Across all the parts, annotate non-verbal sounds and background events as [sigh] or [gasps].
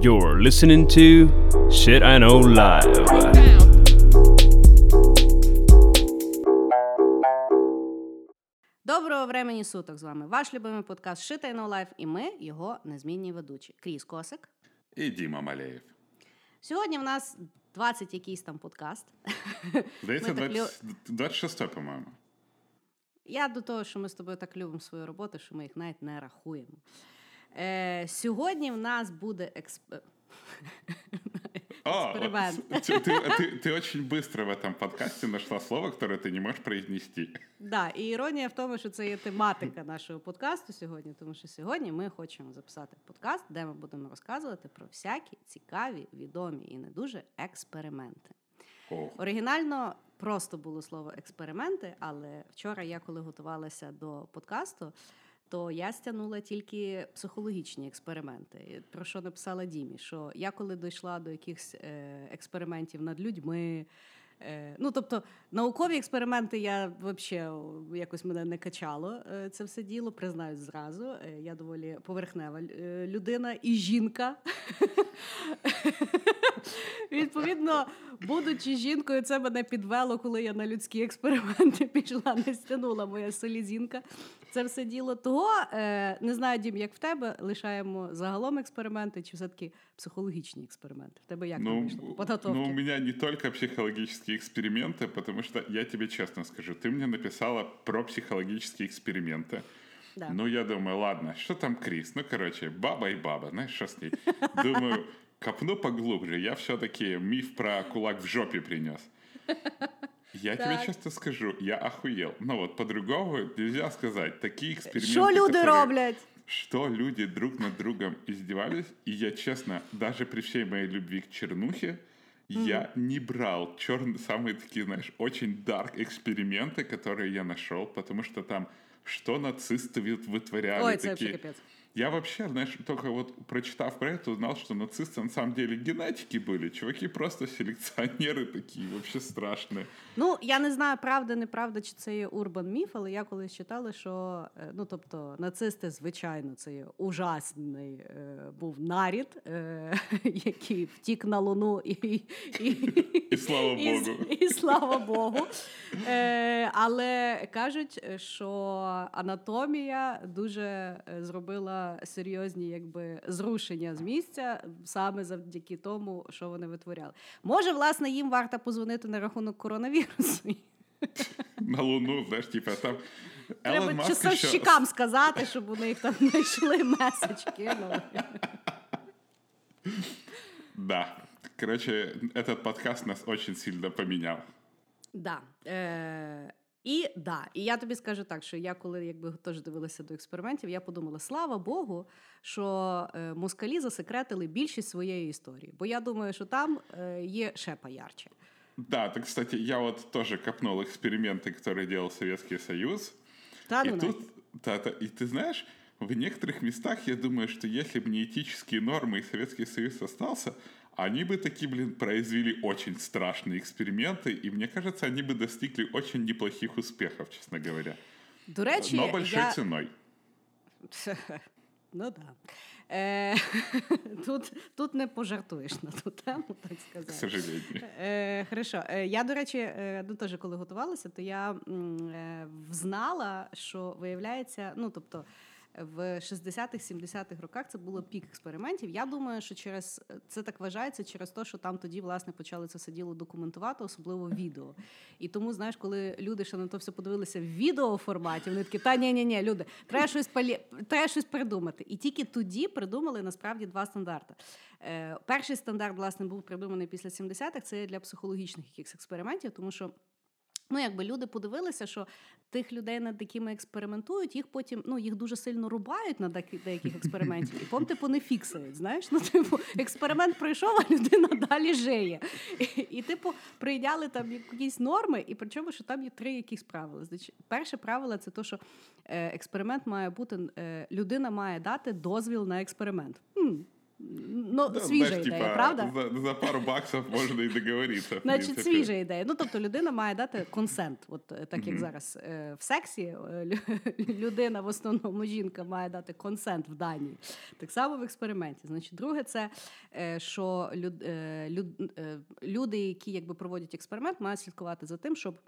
You're listening to Shit I Know Live. Доброго времені суток з вами. Ваш любимий подкаст Shit I Know Life і ми, його незмінні ведучі. Кріс Косик. І Діма Малеєв. Сьогодні в нас 20 якийсь там подкаст. Здається, Ми так 20, 26 по-моєму. Я до того, що ми з тобою так любимо свою роботу, що ми їх навіть не рахуємо. Е, сьогодні в нас буде експ... [laughs] О, Эксперимент. Ты, ты, ты- ты очень быстро в этом подкасте нашла слово, которое ты не можешь произнести. Да, і іронія в тому, що це є тематика нашого подкасту сьогодні, тому що сьогодні ми хочемо записати подкаст, де ми будемо розказувати про всякі цікаві, відомі і не дуже експерименти. О, Оригінально просто було слово експерименти, але вчора я, коли готувалася до подкасту, то я стягнула тільки психологічні експерименти. Про що написала Дімі? Що я коли дійшла до якихось е, експериментів над людьми. е, Ну, тобто, наукові експерименти я взагалі якось мене не качало е, це все діло, признаюсь зразу. Я доволі поверхнева людина і жінка. Відповідно, будучи жінкою, це мене підвело, коли я на людські експерименти пішла, не стягнула моя селезінка. Це все діло. Того е, не знаю, Дім, як в тебе лишаємо загалом експерименти, чи все-таки психологічні експерименти? В тебе як там ну, вийшло по підготовці? ну, у меня не только психологические эксперименты, потому что я тебе честно скажу, ты мне написала про психологические эксперименты. Да. Ну, я думаю, ладно, что там Крис? Ну, короче, баба и баба, знаешь, что с ней? Думаю, копну поглубже. Я все-таки миф про кулак в жопе принес. [laughs] Я тебе честно скажу, я охуел. Ну вот, по-другому нельзя сказать. Такие эксперименты, Що люди которые- роблять? что люди друг над другом издевались, и я, честно, даже при всей моей любви к чернухе, я не брал черные, самые такие, знаешь, очень дарк эксперименты, которые я нашел, потому что там что нацисты вытворяли. Ой, такие. взагалі капець. Я вообще, знаешь, только вот прочитав про это, узнал, что нацисты на самом деле генетики были. Чуваки просто селекционеры такие, вообще страшные. Ну, я не знаю, правда, неправда, чи це є урбан міф, але я колись читала, що е, ну, тобто, нацисти, звичайно, це є ужасний е, був нарід, е, [laughs] який втік на луну і, і, І слава і, Богу. І, слава Богу. Е, але кажуть, що анатомія дуже е, серйозні якби, зрушення з місця саме завдяки тому, що вони витворяли. Може, власне, їм варто позвонити на рахунок коронавірусу. На Луну, знаешь, типа там... Треба Елон Маск еще- часовщикам сказати, щоб у них там знайшли меседж кинули. Да. Короче, этот подкаст нас очень сильно поменял. Да. Е, і да, і я тобі скажу так, що я коли якби теж дивилася до експериментів, я подумала: слава Богу, що е, москалі засекретили більшість своєї історії. Бо я думаю, що там е, є ще поярче. Да, ты, кстати, я вот тоже копнул эксперименты, которые делал Советский Союз. Та и ну тут, да, да, и ты знаешь, в некоторых местах я думаю, что если бы не этические нормы и Советский Союз остался, они бы такие, блин, произвели очень страшные эксперименты, и мне кажется, они бы достигли очень неплохих успехов, честно говоря. До речі, Но большой я... ценой. [laughs] Ну да. Е, [laughs] тут, тут не пожартуєш на ту тему, так К сказати. сожалению. Е, хорошо. Е, я, до речі, е, ну, теж коли готувалася, то я м, е, взнала, що виявляється, ну тобто. В 60-х, 70-х роках це було пік експериментів. Я думаю, що через це так вважається через те, що там тоді власне почали це все діло документувати, особливо відео. І тому, знаєш, коли люди ще на то все подивилися в відеоформаті, вони такі, та ні, ні, ні, люди, треба щось палі... треба щось придумати. І тільки тоді придумали насправді два стандарти. Е, перший стандарт, власне, був придуманий після 70-х, це для психологічних якихось експериментів, тому що. Ну, якби люди подивилися, що тих людей, над якими експериментують, їх потім ну їх дуже сильно рубають на деяких, експериментів, і потім типу не фіксують. Знаєш, ну типу експеримент пройшов, а людина далі жиє. І, і типу прийняли там якісь норми, і причому, що там є три якісь правила. Значить, перше правило це то, що е, експеримент має бути, е, людина має дати дозвіл на експеримент. Хм, Ну, Да, свіжа знаешь, ідея, типа, правда? За, за пару баксов можно и договориться. в [laughs] Значить, свіжа ідея. Ну тобто людина має дати консент. От е, так як зараз е, в сексі е, [laughs] людина, в основному жінка, має дати консент в Данії. Так само в експерименті. Значить, друге, це е, що люд, е, люд, е, люди, які якби проводять експеримент, мають слідкувати за тим, щоб.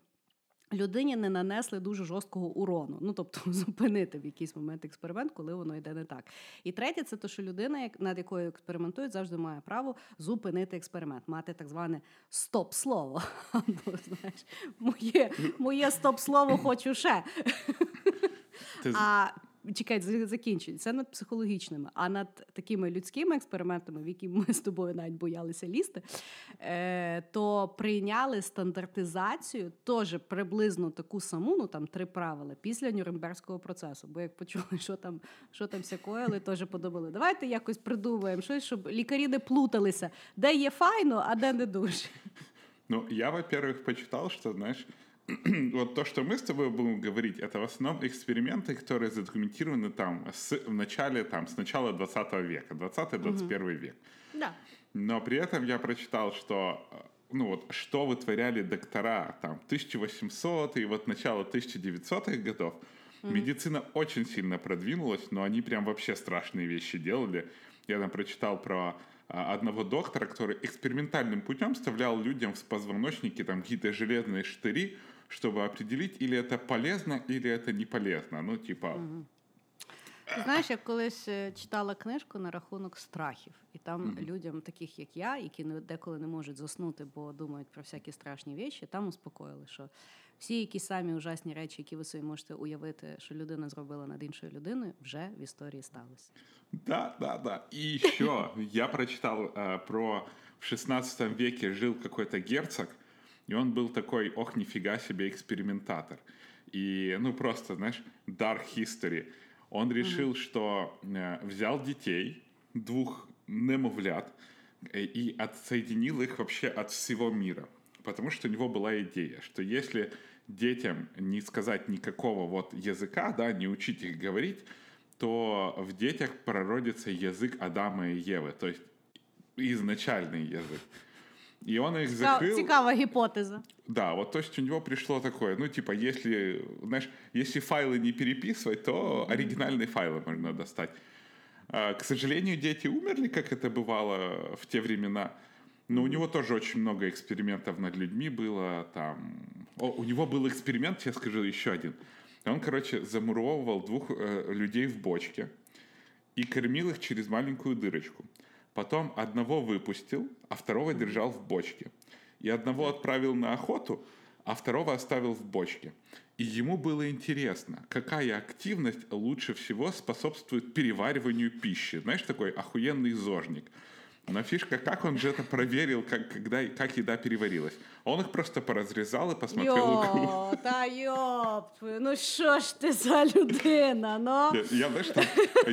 Людині не нанесли дуже жорсткого урону, ну тобто [laughs] зупинити в якийсь момент експеримент, коли воно йде не так. І третє, це те, що людина, над якою експериментують, завжди має право зупинити експеримент, мати так зване стоп-слово. [laughs] Або, знаєш, моє, моє стоп-слово хочу ще. Ти А чекай, за- Це над психологічними, а над такими людськими експериментами, в які ми з тобою навіть боялися лізти, е, то прийняли стандартизацію теж приблизно таку саму, ну там три правила після Нюрнберзького процесу. Бо як почули, що там, що там всякоїли, теж подумали. Давайте якось придумаємо щось, щоб лікарі не плуталися, де є файно, а де не дуже. Ну, я, во-первых, почитал, что, знаешь, [clears throat] вот то, что мы с тобой будем говорить, это в основном эксперименты, которые задокументированы там с, в начале, там, с начала 20 века, 20-21 век. Да. Но при этом я прочитал, что э, ну вот, что вытворяли доктора там 1800 и вот начало 1900-х годов, медицина очень сильно продвинулась, но они прям вообще страшные вещи делали. Я там прочитал про а, одного доктора, который экспериментальным путем вставлял людям в позвоночники там какие-то железные штыри, чтобы определить, или это полезно, или это не полезно. Ну, типа, Ти знаєш, я колись е, читала книжку на рахунок страхів, і там людям, таких як я, які не- деколи не можуть заснути, бо думають про всякі страшні речі, там успокоїли, що всі які самі ужасні речі, які ви собі можете уявити, що людина зробила над іншою людиною, вже в історії сталися. Да, да, да. И еще я прочитал э, про в 16 веке жил какой-то герцог, И он был такой, ох, нифига себе, экспериментатор. И, ну, просто, знаешь, dark history. Он решил, что э, взял детей, двух немовлят, э, и отсоединил их вообще от всего мира. Потому что у него была идея, что если детям не сказать никакого вот языка, да, не учить их говорить, то в детях прородится язык Адама и Евы, то есть изначальный язык. И он их Цікава, закрыл. цікава гіпотеза. Да, вот то есть у него пришло такое, ну типа, если, знаешь, если файлы не переписывать, то оригинальные файлы можно достать. А, К сожалению, дети умерли, как это бывало в те времена. Но у него тоже очень много экспериментов над людьми было. Там... О, у него был эксперимент, я скажу еще один. Он, короче, замуровывал двух э, людей в бочке и кормил их через маленькую дырочку. Потом одного выпустил, а второго держал в бочке. И одного отправил на охоту, а второго оставил в бочке. И ему было интересно, какая активность лучше всего способствует перевариванию пищи. Знаешь, такой охуенный зожник. Но фишка, как он же это проверил, как, когда, как еда переварилась? Он их просто поразрезал и посмотрел. Йо, та йоп, твою, ну що ж ти за людина? Ну? Я, я, знаешь, там,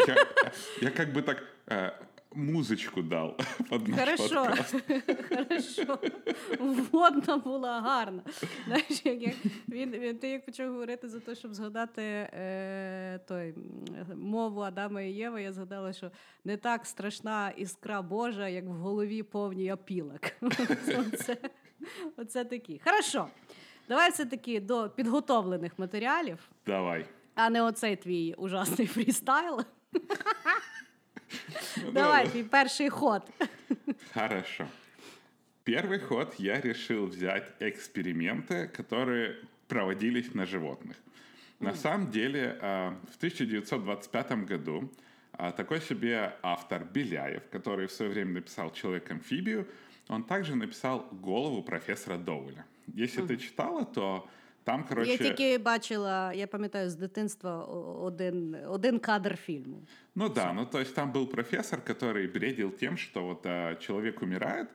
я, я как бы так э, музычку дал под [laughs] наш Хорошо, подкаст. хорошо. Вводна була гарна. Знаєш, як, як він, він, ти як почав говорити за те, щоб згадати е, той, мову Адама і Єви, я згадала, що не так страшна іскра Божа, як в голові повній опілок. [laughs] Оце, оце такі. Хорошо. Давай все-таки до підготовлених матеріалів, Давай. а не оцей твій ужасний фрістайл. [laughs] Ну, [laughs] Давай, твій перший ход. Хорошо. Первый ход я решил взять эксперименты, которые проводились на животных. На самом деле, а, в 1925 году а, такой себе автор Беляев, который в свое время написал «Человек-амфибию», он также написал «Голову профессора Доуэля». Если ты читала, то там, короче... Я тільки бачила, я пам'ятаю з дитинства о- один, один кадр фільму. Ну да, ну то есть там был профессор, который бредил тем, что вот а, человек умирает,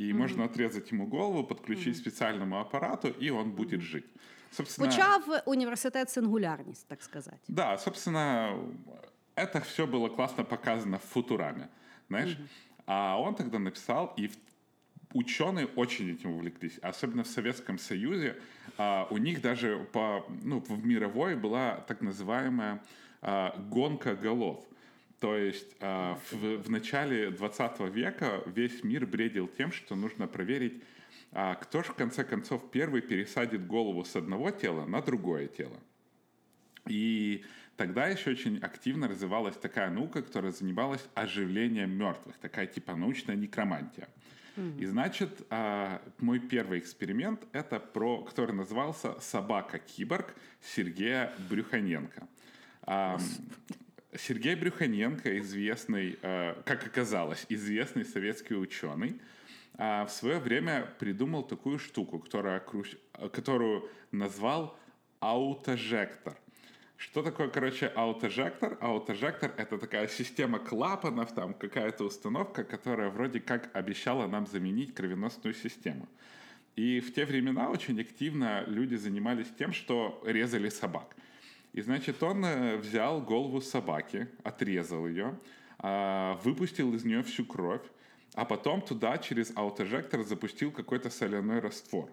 и можно отрезать ему голову, подключить специальному аппарату, и он будет жить. Собственно, Почав університет сингулярність, так сказати. да, собственно, это все было классно показано в Футураме, знаешь. А он тогда написал, и в- ученые очень этим увлеклись, особенно в Советском Союзе. А, у них даже по, ну, в мировой была так называемая а, гонка голов. То есть а, в, в начале 20 века весь мир бредил тем, что нужно проверить, кто же в конце концов первый пересадит голову с одного тела на другое тело. И тогда еще очень активно развивалась такая наука, которая занималась оживлением мертвых, такая типа научная некромантия. И значит, а, мой первый эксперимент это про, который назывался "Собака-киборг" Сергея Брюханенко. А, Сергей Брюханенко, известный, а, как оказалось, известный советский ученый, в свое время придумал такую штуку, которая, которую назвал аутожектор. Что такое, короче, аутожектор? Аутожектор — это такая система клапанов, там какая-то установка, которая вроде как обещала нам заменить кровеносную систему. И в те времена очень активно люди занимались тем, что резали собак. И, значит, он э, взял голову собаки, отрезал ее, а, выпустил из нее всю кровь, а потом туда через аутожектор запустил какой-то соляной раствор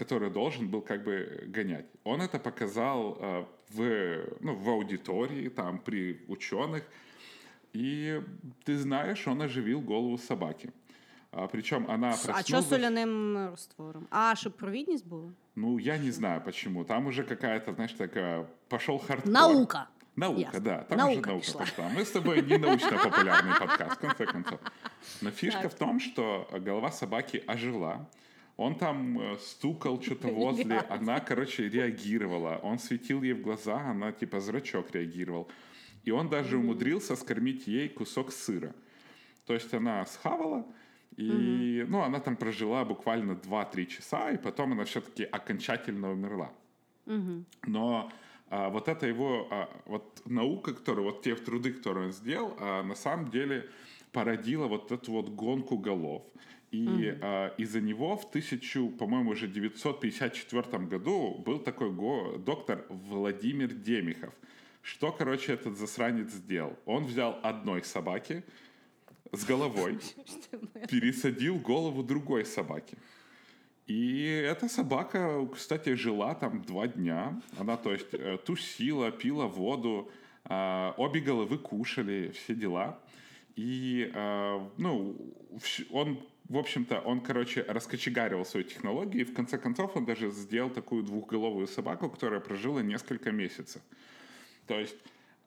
который должен был как бы гонять. Он это показал э, в, ну, в аудитории, там, при ученых, и ты знаешь, он оживил голову собаки. А, причем она проснулась... А что соляным раствором? А, чтобы провидность была? Ну, я не знаю почему. Там уже какая-то, знаешь, такая... Пошел хардкор. Наука. Наука, Ясно. да. Там наука уже наука пошла. пошла. Мы с тобой не научно-популярный подкаст, в конце концов. Но фишка в том, что голова собаки ожила, он там э, стукал что-то [laughs] возле, она, короче, реагировала. Он светил ей в глаза, она типа зрачок реагировал. И он даже умудрился скормить ей кусок сыра. То есть она схавала, и, ну, она там прожила буквально 2-3 часа, и потом она все-таки окончательно умерла. Но а, вот это его, а, вот наука, которую, вот те труды, которые он сделал, а, на самом деле породила вот эту вот гонку голов. И mm э, из-за него в 1000, по-моему, уже 954 году был такой го- доктор Владимир Демихов. Что, короче, этот засранец сделал? Он взял одной собаки с головой, [laughs] пересадил голову другой собаки. И эта собака, кстати, жила там два дня. Она, то есть, э, тусила, пила воду, э, обе головы кушали, все дела. И, э, ну, он в общем-то, он, короче, раскочегарил свою технологию, и в конце концов он даже сделал такую двухголовую собаку, которая прожила несколько месяцев. То есть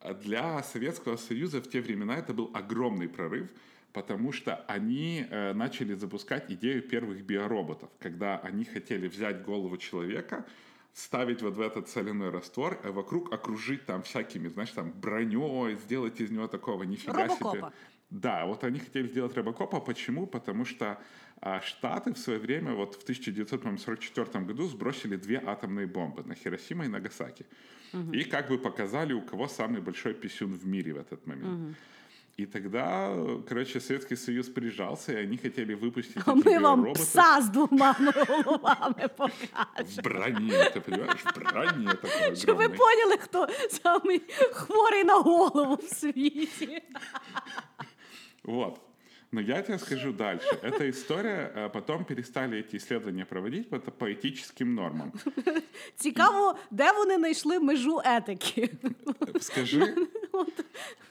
э, для Советского Союза в те времена это был огромный прорыв, потому что они э, начали запускать идею первых биороботов, когда они хотели взять голову человека, ставить вот в этот соляной раствор, а вокруг окружить там всякими, знаешь, там броней, сделать из него такого нифига Робокопа. себе. Да, вот они хотели сделать Робокопа. Почему? Потому что а, Штаты в свое время, вот в 1944 году, сбросили две атомные бомбы на Хиросима и Нагасаки. Угу. И как бы показали, у кого самый большой писюн в мире в этот момент. Угу. И тогда, короче, Советский Союз прижался, и они хотели выпустить А мы вам пса с двумя [laughs] головами покажем. В броне, ты понимаешь? В броне такой Щоб ви поняли, хто самий [laughs] хворий на голову в світі. Вот. Но я тебе скажу дальше. [laughs] Эта история, э, потом перестали эти исследования проводить по, по нормам. [laughs] Цікаво, де вони знайшли межу етики? Скажи. [laughs]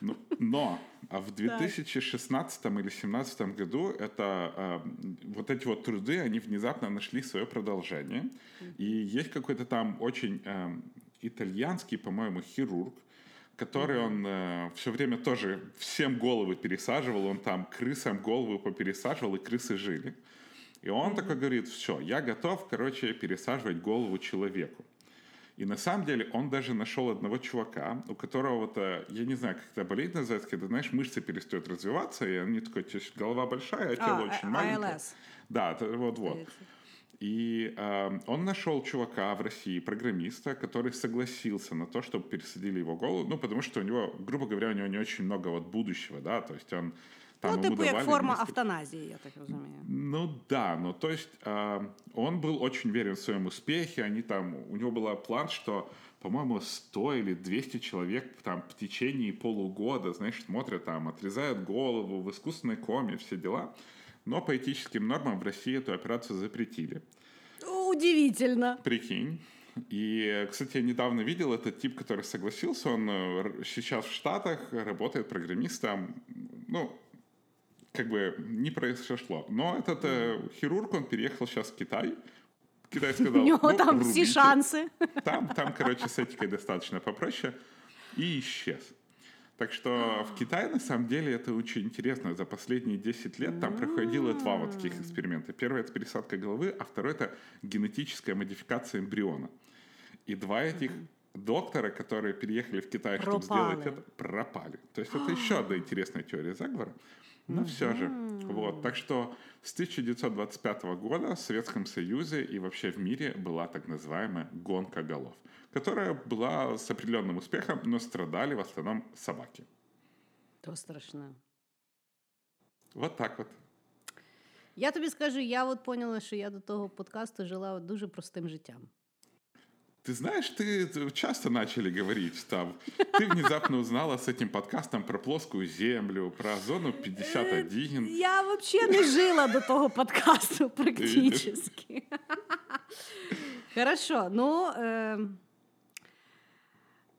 Ну, но а в 2016 или 2017 году это, э, вот эти вот труды, они внезапно нашли свое продолжение. И есть какой-то там очень э, итальянский, по-моему, хирург, который он э, все время тоже всем головы пересаживал, он там крысам голову попересаживал, и крысы жили. И он такой говорит, все, я готов, короче, пересаживать голову человеку. И на самом деле он даже нашел одного чувака, у которого вот, э, я не знаю, как это болезнь называется, когда, знаешь, мышцы перестают развиваться, и они такой, голова большая, а тело а, очень маленькое. ALS. Да, вот-вот. И э, он нашел чувака в России, программиста, который согласился на то, чтобы пересадили его голову, ну, потому что у него, грубо говоря, у него не очень много вот будущего, да, то есть он там ну, типу, як форма несколько... автоназии, я так разумею. Ну да, ну то есть э, он был очень верен в своем успехе, они там, у него был план, что, по-моему, 100 или 200 человек там в течение полугода, знаешь, смотрят там, отрезают голову в искусственной коме, все дела. Но по этическим нормам в России эту операцию запретили. Удивительно. Прикинь. И, кстати, я недавно видел этот тип, который согласился, он э, сейчас в Штатах работает программистом, ну, как бы не произошло. Но этот э, хирург, он переехал сейчас в Китай, Китай [laughs] сказал, У нього ну, там рубите. всі шанси. Там, там, короче, с этикой достаточно попроще. И исчез. Так что в Китае, на самом деле, это очень интересно. За последние 10 лет там проходило два вот таких эксперимента. Первый — это пересадка головы, а второй — это генетическая модификация эмбриона. И два этих доктора, которые переехали в Китай, чтобы Пропали. сделать это, пропали. То есть это еще одна [gasps] интересная теория заговора. Но все же. Вот. Так что с 1925 года в Советском Союзе и вообще в мире была так называемая гонка голов, которая была с определенным успехом, но страдали в основном собаки. То страшно. Вот так вот. Я тобі скажу, я от поняла, що я до того подкасту жила от дуже простим життям. Ты знаешь, ты часто начали говорить там. Ты внезапно узнала с этим подкастом про плоскую землю, про зону 51. Я взагалі не жила до того подкасту практично. [laughs] Хорошо, ну.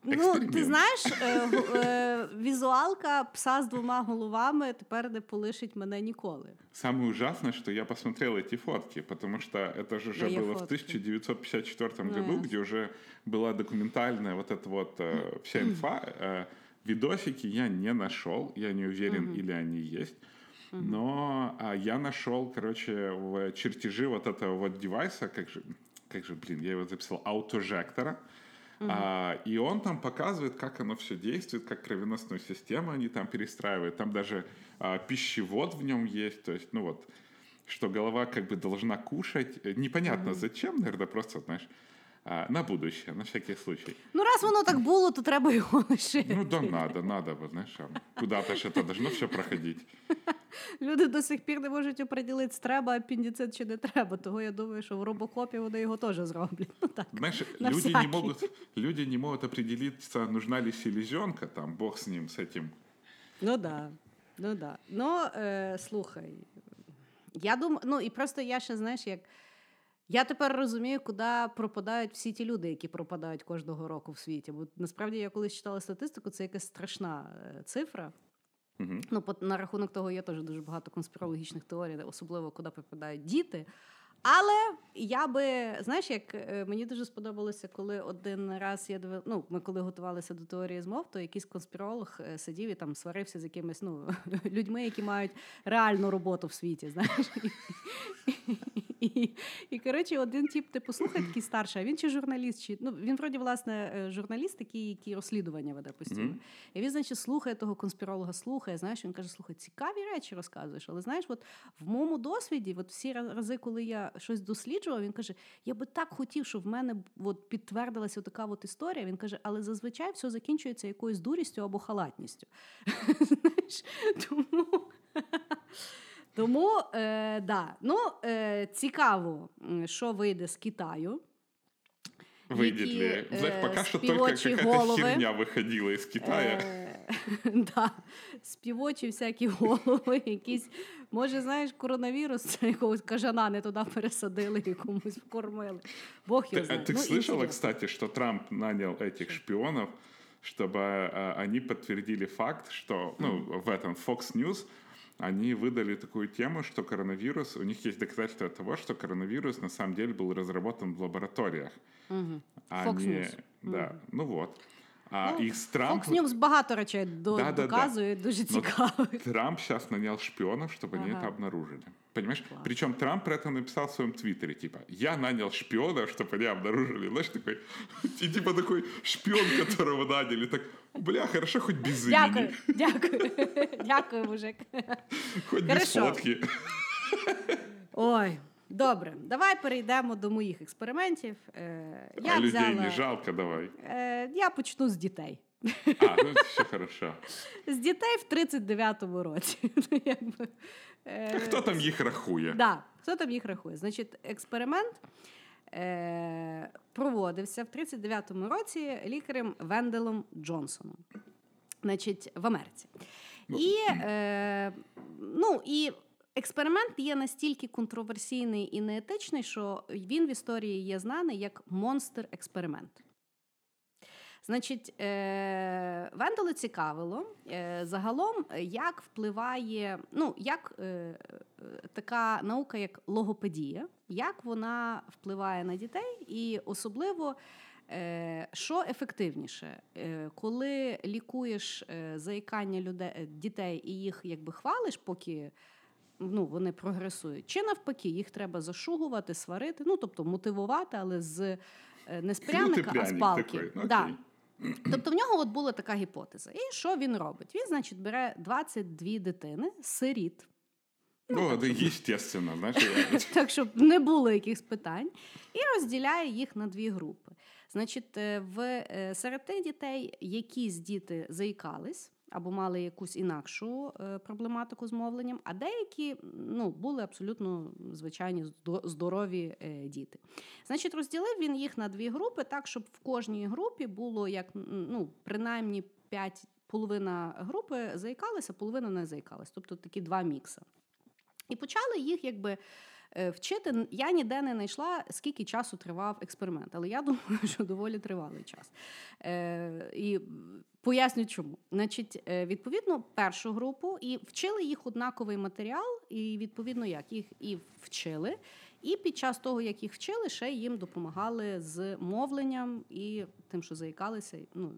Е... Ну, Експеримент. ти знаєш, е, гу- е, візуалка пса з двома головами тепер не полишить мене ніколи. Самое ужасное, что я посмотрел эти фотки, потому что это же уже Да, я было в фотки. 1954 Да. году, где уже была документальная вот эта вот э, вся инфа. Э, видосики я не нашел, я не уверен, или они есть. Но а, я нашел, короче, в чертежи вот этого вот девайса, как же, как же, блин, я его записал, аутожектора. а, и он там показывает, как оно все действует, как кровеносную систему они там перестраивают. Там даже а, пищевод в нем есть. То есть, ну вот, что голова как бы должна кушать. Э, Непонятно зачем, наверное, просто, знаешь, на будущее, на всякий случай. Ну, раз воно так було, то треба його лишити. Ну да надо, надо, вот, знаешь, а, куда-то же это должно все проходить. Люди до сих пір не можуть оприділити, треба апендицит чи не треба. Того я думаю, що в робокопі вони його теж зроблять. Ну так. Знаешь, На люди не могут, люди не могут определиться, нужна ли селезенка, там, бог с ним, с этим. Ну да. Ну да. Ну, е, слухай. Я думаю, ну і просто я ще, знаєш, як. Я тепер розумію, куди пропадають всі ті люди, які пропадають кожного року в світі. Бо насправді я колись читала статистику, це якась страшна е, цифра. Мгм. Ну, по- на рахунок того є теж дуже багато конспірологічних теорій, особливо куди пропадають діти. Але я би, знаєш, як е, мені дуже сподобалося, коли один раз я дивила, ну, ми коли готувалися до теорії змов, то якийсь конспіролог е, сидів і там сварився з якимись ну, [laughs] людьми, які мають реальну роботу в світі. знаєш. [laughs] [laughs] І, і коротше, один тип, типу, слухай, такий старший, а він чи журналіст, чи ну він вроді власне е, журналіст, такий, який розслідування веде постійно. Мгм. І він, значить, слухає того конспіролога, слухає. Знаєш, він каже: слухай, цікаві речі розказуєш. Але знаєш, от в моєму досвіді, от всі рази, коли я щось досліджував, він каже: Я би так хотів, щоб в мене от підтвердилася така от історія. Він каже, але зазвичай все закінчується якоюсь дурістю або халатністю. [laughs] Знаєш, тому. Тому е, да. ну, е, цікаво, м, що вийде з Китаю. Выйдет Які, ли? Знаешь, е, пока что только співочі какая-то голови. херня выходила из Китая. Е, [laughs] да, співочі всякі голови, якісь. Може, знаєш, коронавірус це [laughs] якогось кажана не туди пересадили і комусь вкормили. Бог Ты, його а знає. ты Ну, слышала, інтересно. кстати, что Трамп нанял этих шпионов, чтобы а, они подтвердили факт, что, ну, в этом Fox News они выдали такую тему, что коронавирус, у них есть доказательства того, что коронавирус на самом деле был разработан в лабораториях. Мгм. А Fox не, News. да, ну вот. А Ну, с Трамп, Fox News багато речей до, Да-да-да. доказує, дуже Но цікавих. Трамп сейчас нанял шпионов, чтобы они Ага. это обнаружили. Понимаешь? Класс. Причем Трамп про это написал в своем твиттере, типа, я нанял шпионов, чтобы они обнаружили. Знаешь, такой, [laughs] и типа такой шпион, которого наняли, так, бля, хорошо, хоть без Дякую, имени, дякую, [laughs] дякую, мужик. хоть без фотки. Ой, добре, давай перейдемо до моїх експериментів. Е, я а людей взяла, не жалко, давай. Е, я почну з дітей. А, ну все хорошо. З дітей в 39-му році. [laughs] Ну, е, хто там їх рахує? Да, хто там їх рахує? Значить, експеримент е, проводився в 39-му році лікарем Венделом Джонсоном. Значить, в Америці. І, е, ну, і експеримент є настільки контроверсійний і неетичний, що він в історії є знаний як монстр-експеримент. Значить, е, Венделу цікавило е, загалом, як впливає, ну, як е, така наука, як логопедія, як вона впливає на дітей, і особливо. Що ефективніше, коли лікуєш заїкання людей, дітей і їх якби хвалиш, поки ну, вони прогресують, чи навпаки, їх треба зашугувати, сварити, ну тобто мотивувати, але з не з пряника, а з палки. Такий. Да. Тобто в нього от була така гіпотеза. І що він робить? Він, значить, бере 22 дитини, сиріт. Ну, ну естественно, знаєш. [laughs] Так, щоб не було якихось питань, і розділяє їх на дві групи. Значить, е, в е, серед тих дітей якісь діти заїкались, або мали якусь інакшу е, проблематику з мовленням, а деякі ну, були абсолютно звичайні здорові е, діти. Значить, розділив він їх на дві групи, так, щоб в кожній групі було як ну, принаймні п'ять половина групи заїкалася, половина не заїкалась. Тобто такі два мікси. І почали їх якби. Е, вчити я ніде не знайшла, скільки часу тривав експеримент, але я [laughs] думаю, що доволі тривалий час. Е, І Поясню, чому. Значить, е, відповідно, першу групу і вчили їх однаковий матеріал, і відповідно як їх і вчили. І під час того, як їх вчили, ще їм допомагали з мовленням і тим, що заїкалися, ну,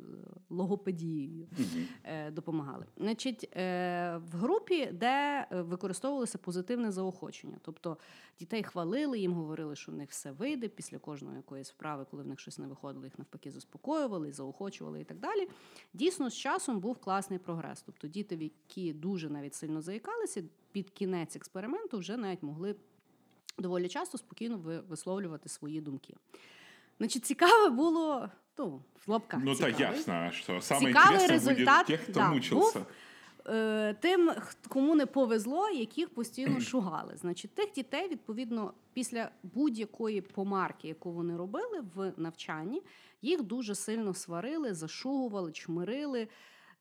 логопедією mm-hmm. допомагали. Значить, е, в групі, де використовувалося позитивне заохочення, тобто дітей хвалили, їм говорили, що в них все вийде після кожної якоїсь вправи, коли в них щось не виходило, їх навпаки заспокоювали, заохочували і так далі. Дійсно, з часом був класний прогрес. Тобто діти, які дуже навіть сильно заїкалися, під кінець експерименту вже навіть могли доволі часто спокійно висловлювати свої думки. Значить, цікаве було ну, в лапках. Ну, так ясно, що саме цікавий результат буде тих, хто да, мучився. Був, е, Тим, кому не повезло, яких постійно [clears throat] шугали. Значить, тих дітей, відповідно, після будь-якої помарки, яку вони робили в навчанні, їх дуже сильно сварили, зашугували, чмирили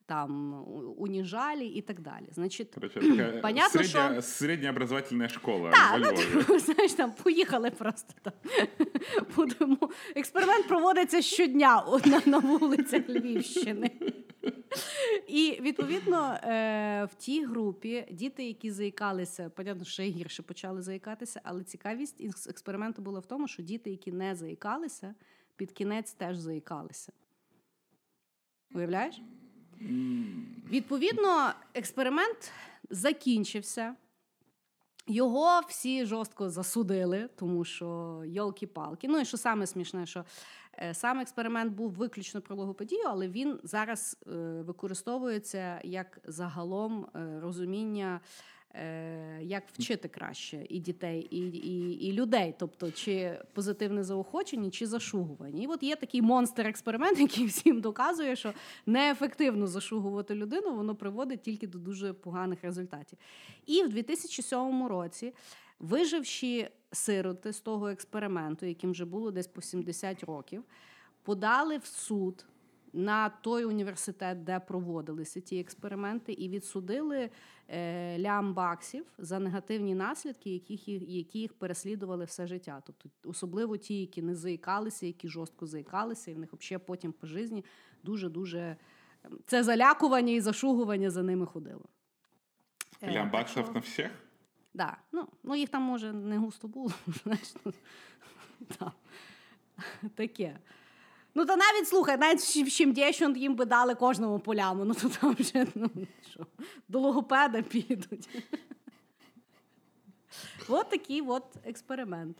там уніжалі і так далі. Значить, Короче, понятно, средня, що... Среднеобразовательна школа. Так, ну, типу, [laughs] знаєш, там поїхали просто там. [laughs] Будемо. Експеримент проводиться щодня на, на вулицях Львівщини. І відповідно е, в тій групі діти, які заїкалися, понятно, ще гірше почали заїкатися, але цікавість експерименту була в тому, що діти, які не заїкалися, під кінець теж заїкалися. Уявляєш? Відповідно, експеримент закінчився. Його всі жорстко засудили, тому що йолки-палки. Ну і що саме смішне, що е, сам експеримент був виключно про логоподію, але він зараз е, використовується як загалом е, розуміння як вчити краще і дітей, і і, і людей, тобто чи позитивне заохочення, чи зашугування. І от є такий монстр-експеримент, [laughs] який всім доказує, що неефективно зашугувати людину, воно приводить тільки до дуже поганих результатів. І в 2007 році, виживші сироти з того експерименту, яким вже було десь по 70 років, подали в суд на той університет, де проводилися ті експерименти, і відсудили е, лям баксів за негативні наслідки, яких які їх переслідували все життя. Тобто, особливо ті, які не заїкалися, які жорстко заїкалися, і в них взагалі потім по житті дуже дуже ем, це залякування і зашугування за ними ходило. Е, лям баксів на всіх? Да. Ну, ну їх там може не густо було. [laughs] знаєш. Ну, [laughs] Таке. Ну, то навіть слухай, навіть в Чимдєщон їм би дали кожному поляму, ну то там вже ну, що, до логопеда підуть. Вот такий вот експеримент.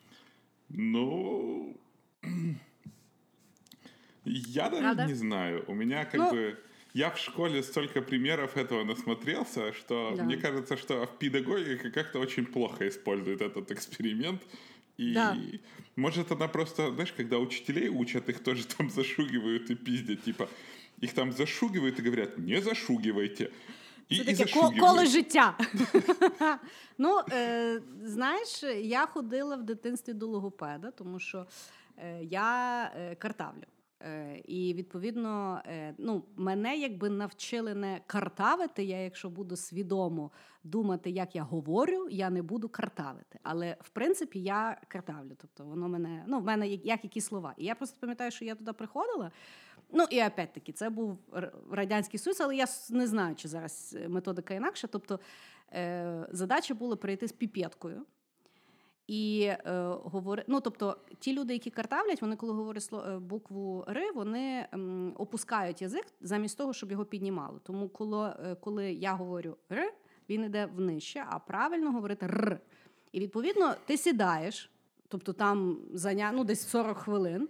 Ну. Я даже Правда? не знаю. У меня как ну, бы... Я в школе столько примеров этого насмотрелся, что да. мне кажется, что в педагогике как-то очень плохо используют этот эксперимент. И да. Может она просто, знаешь, когда учителей учат, их тоже [laughs] там зашугивают и пиздят, типа, их там зашугивают и говорят, не зашугивайте. І, Це таке і коло життя. [laughs] ну, е, знаєш, я ходила в дитинстві до логопеда, тому що е, я е, картавлю. Е, І відповідно, е, ну, мене якби навчили не картавити. Я, якщо буду свідомо думати, як я говорю, я не буду картавити. Але в принципі я картавлю. Тобто воно мене, ну, в мене як, як які слова. І я просто пам'ятаю, що я туди приходила. Ну і опять-таки, це був радянський союз, але я не знаю, чи зараз методика інакша. Тобто е, задача була прийти з піпеткою. І е, говори, ну тобто, ті люди, які картавлять, вони коли говорять е, букву Р, вони м, опускають язик замість того, щоб його піднімали. Тому, коли, е, коли я говорю Р, він йде внижче, а правильно говорити Р. І відповідно ти сідаєш, тобто там заня... ну, десь 40 хвилин.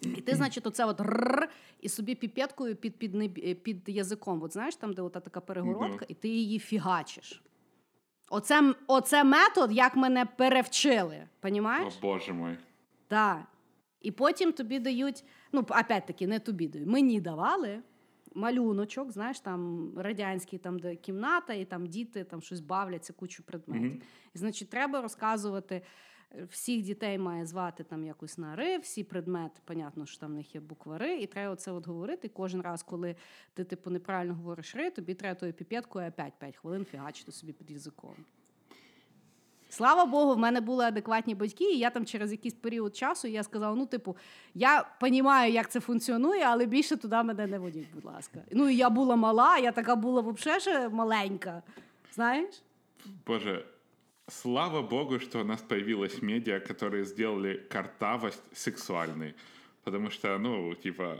І ти, значить, оце от р і собі піпеткою під, під, неб- під язиком. От знаєш, там, де ота така перегородка, і ти її фігачиш. Оце, оце метод, як мене перевчили. О, Понімаєш? боже мой. Так. І потім тобі дають, ну, опять-таки, не тобі дають. Мені давали малюночок, знаєш, там радянський, там, де кімната, і там діти там щось бавляться, кучу предметів. Мгм. І, значить, треба розказувати. Всіх дітей має звати там якось на ри, всі предмети, понятно, що там в них є буква ри, і треба це от говорити. Кожен раз, коли ти типу неправильно говориш ри, тобі треба тою піпеткою опять 5 хвилин фігачити собі під язиком. Слава Богу, в мене були адекватні батьки, і я там через якийсь період часу я сказала: ну, типу, я розумію, як це функціонує, але більше туди мене не водіть, будь ласка. Ну, і я була мала, я така була взагалі маленька. Знаєш? Боже, слава богу, что у нас появилась медиа, которые сделали картавость сексуальной. Потому что, ну, типа,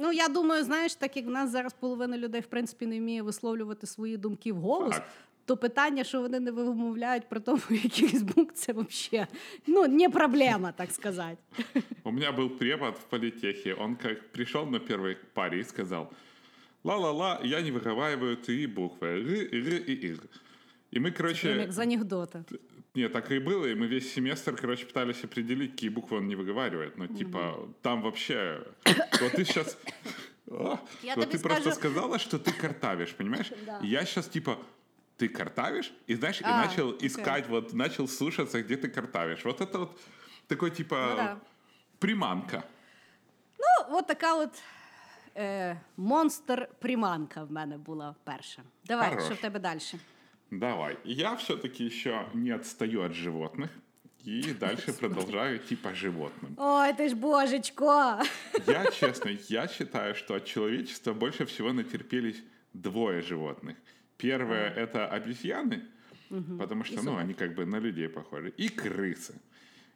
Ну, я думаю, знаєш, так як в нас зараз половина людей, в принципі, не вміє висловлювати свої думки в голос, Факт. то питання, що вони не вимовляють при тому, [laughs] яких звук, це взагалі ну, не проблема, так сказати. у меня был препод в политехе, он как пришел на первой паре и сказал, ла-ла-ла, я не выговариваю три буквы, р, р и ир. И мы, короче, як з анекдота. нет, так и было, и мы весь семестр, короче, пытались определить, какие буквы он не выговаривает. Ну, типа, там вообще... [coughs] Вот ты сейчас... Я Вот ты просто сказала, что ты картавишь, понимаешь? [laughs] Да. Я сейчас, типа, ты картавишь? И знаешь, и А, начал искать, вот, начал слушаться, где ты картавишь. Вот это вот такой, типа, Ну да. приманка. Ну, от така от е, монстр-приманка в мене була перша. Давай, Хорош. що в тебе далі? Давай. Я все-таки еще не отстаю от животных. И [laughs] дальше продолжаю типа животным. Ой, ти ж божечко! [laughs] Я, честно, я считаю, что от человечества больше всего натерпелись двое животных. Первое — это обезьяны, потому что, И ну, они как бы на людей похожи, и крысы.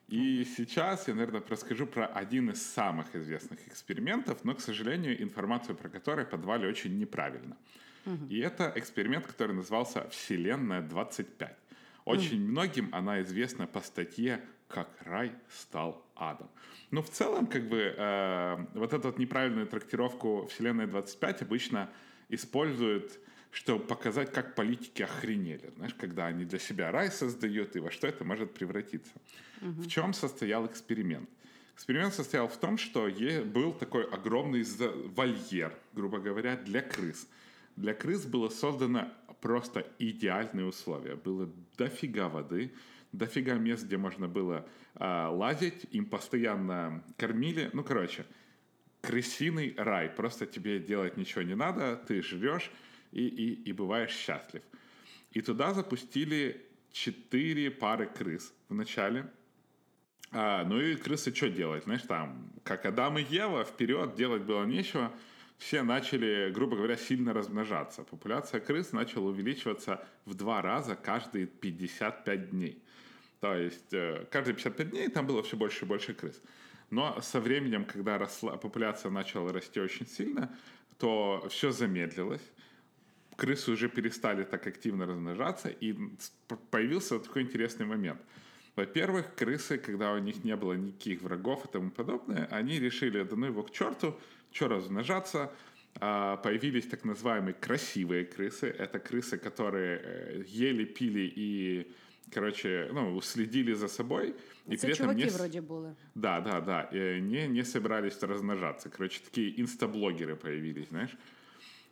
И сейчас я, наверное, расскажу про один из самых известных экспериментов, но, к сожалению, информацию про который подвали очень неправильно. И это эксперимент, который назывался «Вселенная 25». Очень многим она известна по статье «Как рай стал адом». Но в целом, как бы, э, вот эту вот неправильную трактировку «Вселенная 25» обычно используют, чтобы показать, как политики охренели. Знаешь, когда они для себя рай создают, и во что это может превратиться. В чем состоял эксперимент? Эксперимент состоял в том, что был такой огромный вольер, грубо говоря, для крыс. Для крыс было создано просто идеальные условия. Было дофига воды, дофига мест, где можно было а, лазить. Им постоянно кормили. Ну, короче, крысиный рай. Просто тебе делать ничего не надо, ты жрешь и, и, и бываешь счастлив. И туда запустили четыре пары крыс вначале. А, ну и крысы что делать? Знаешь, там, как Адам и Ева, вперед делать было нечего. Все начали, грубо говоря, сильно размножаться. Популяция крыс начала увеличиваться в два раза каждые 55 дней. То есть э, каждые 55 дней там было все больше и больше крыс. Но со временем, когда росла, популяция начала расти очень сильно, то все замедлилось. Крысы уже перестали так активно размножаться, и появился такой интересный момент. Во-первых, крысы, когда у них не было никаких врагов и тому подобное, они решили, да ну его к черту, что размножаться, А, появились так называемые красивые крысы. Это крысы, которые э, ели, пили и, короче, ну, следили за собой. И Це при этом не, вроді були. да, да, да. э, Не, не собирались размножаться. Короче, такие инстаблогеры появились, знаешь.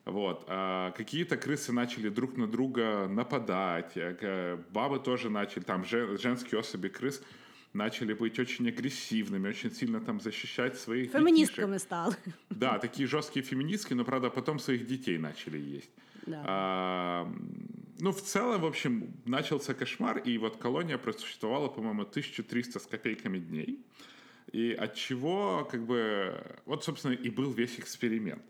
Вот. А какие-то крысы начали друг на друга нападать. э, Бабы тоже начали, там же- женские особи крыс начали быть очень агрессивными, очень сильно там защищать своих Феміністками детишек. стали. Да, такие жесткие феминистки, но, правда, потом своих детей начали есть. Да. А, ну, в целом, в общем, начался кошмар, и вот колония просуществовала, по-моему, 1300 с копейками дней. И от чего, как бы, вот, собственно, и был весь эксперимент.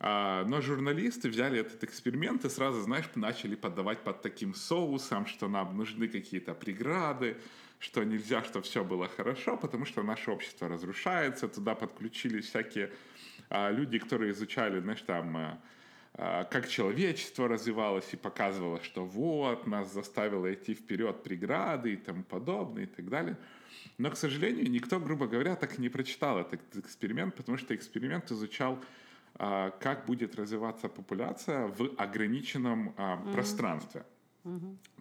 А, но журналисты взяли этот эксперимент и сразу, знаешь, начали подавать под таким соусом, что нам нужны какие-то преграды, что нельзя, что все было хорошо, потому что наше общество разрушается. Туда подключились всякие а, люди, которые изучали, знаешь, там, а, а, как человечество развивалось и показывало, что вот, нас заставило идти вперед преграды и тому подобное и так далее. Но, к сожалению, никто, грубо говоря, так и не прочитал этот эксперимент, потому что эксперимент изучал, а, как будет развиваться популяция в ограниченном а, пространстве.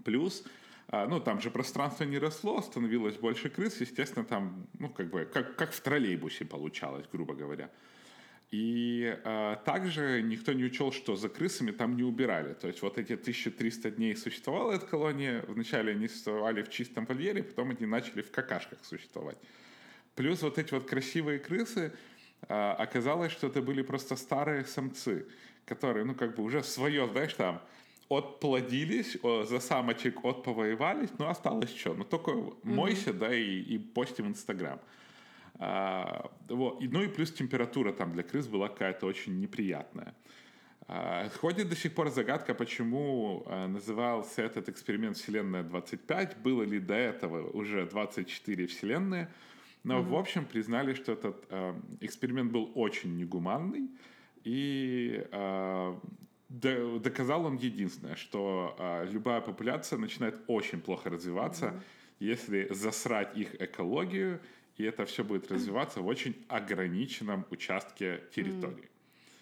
Плюс, а, ну, там же пространство не росло, становилось больше крыс, естественно, там, ну, как бы, как, как в троллейбусе получалось, грубо говоря. И а, также никто не учел, что за крысами там не убирали. То есть вот эти 1300 дней существовала эта колония. Вначале они существовали в чистом вольере, потом они начали в какашках существовать. Плюс вот эти вот красивые крысы, а, оказалось, что это были просто старые самцы, которые, ну, как бы уже свое, знаешь, там, отплодились, за самочек отповоевались, ну, осталось что? Ну, только мойся, да, и, и пости в Инстаграм. А, вот. И, ну и плюс температура там для крыс была какая-то очень неприятная. А, ходит до сих пор загадка, почему а, назывался этот эксперимент «Вселенная 25», было ли до этого уже 24 вселенные, но, в общем, признали, что этот а, эксперимент был очень негуманный, и а, доказал он единственное, что а, любая популяция начинает очень плохо развиваться, если засрать их экологию, и это все будет развиваться в очень ограниченном участке территории.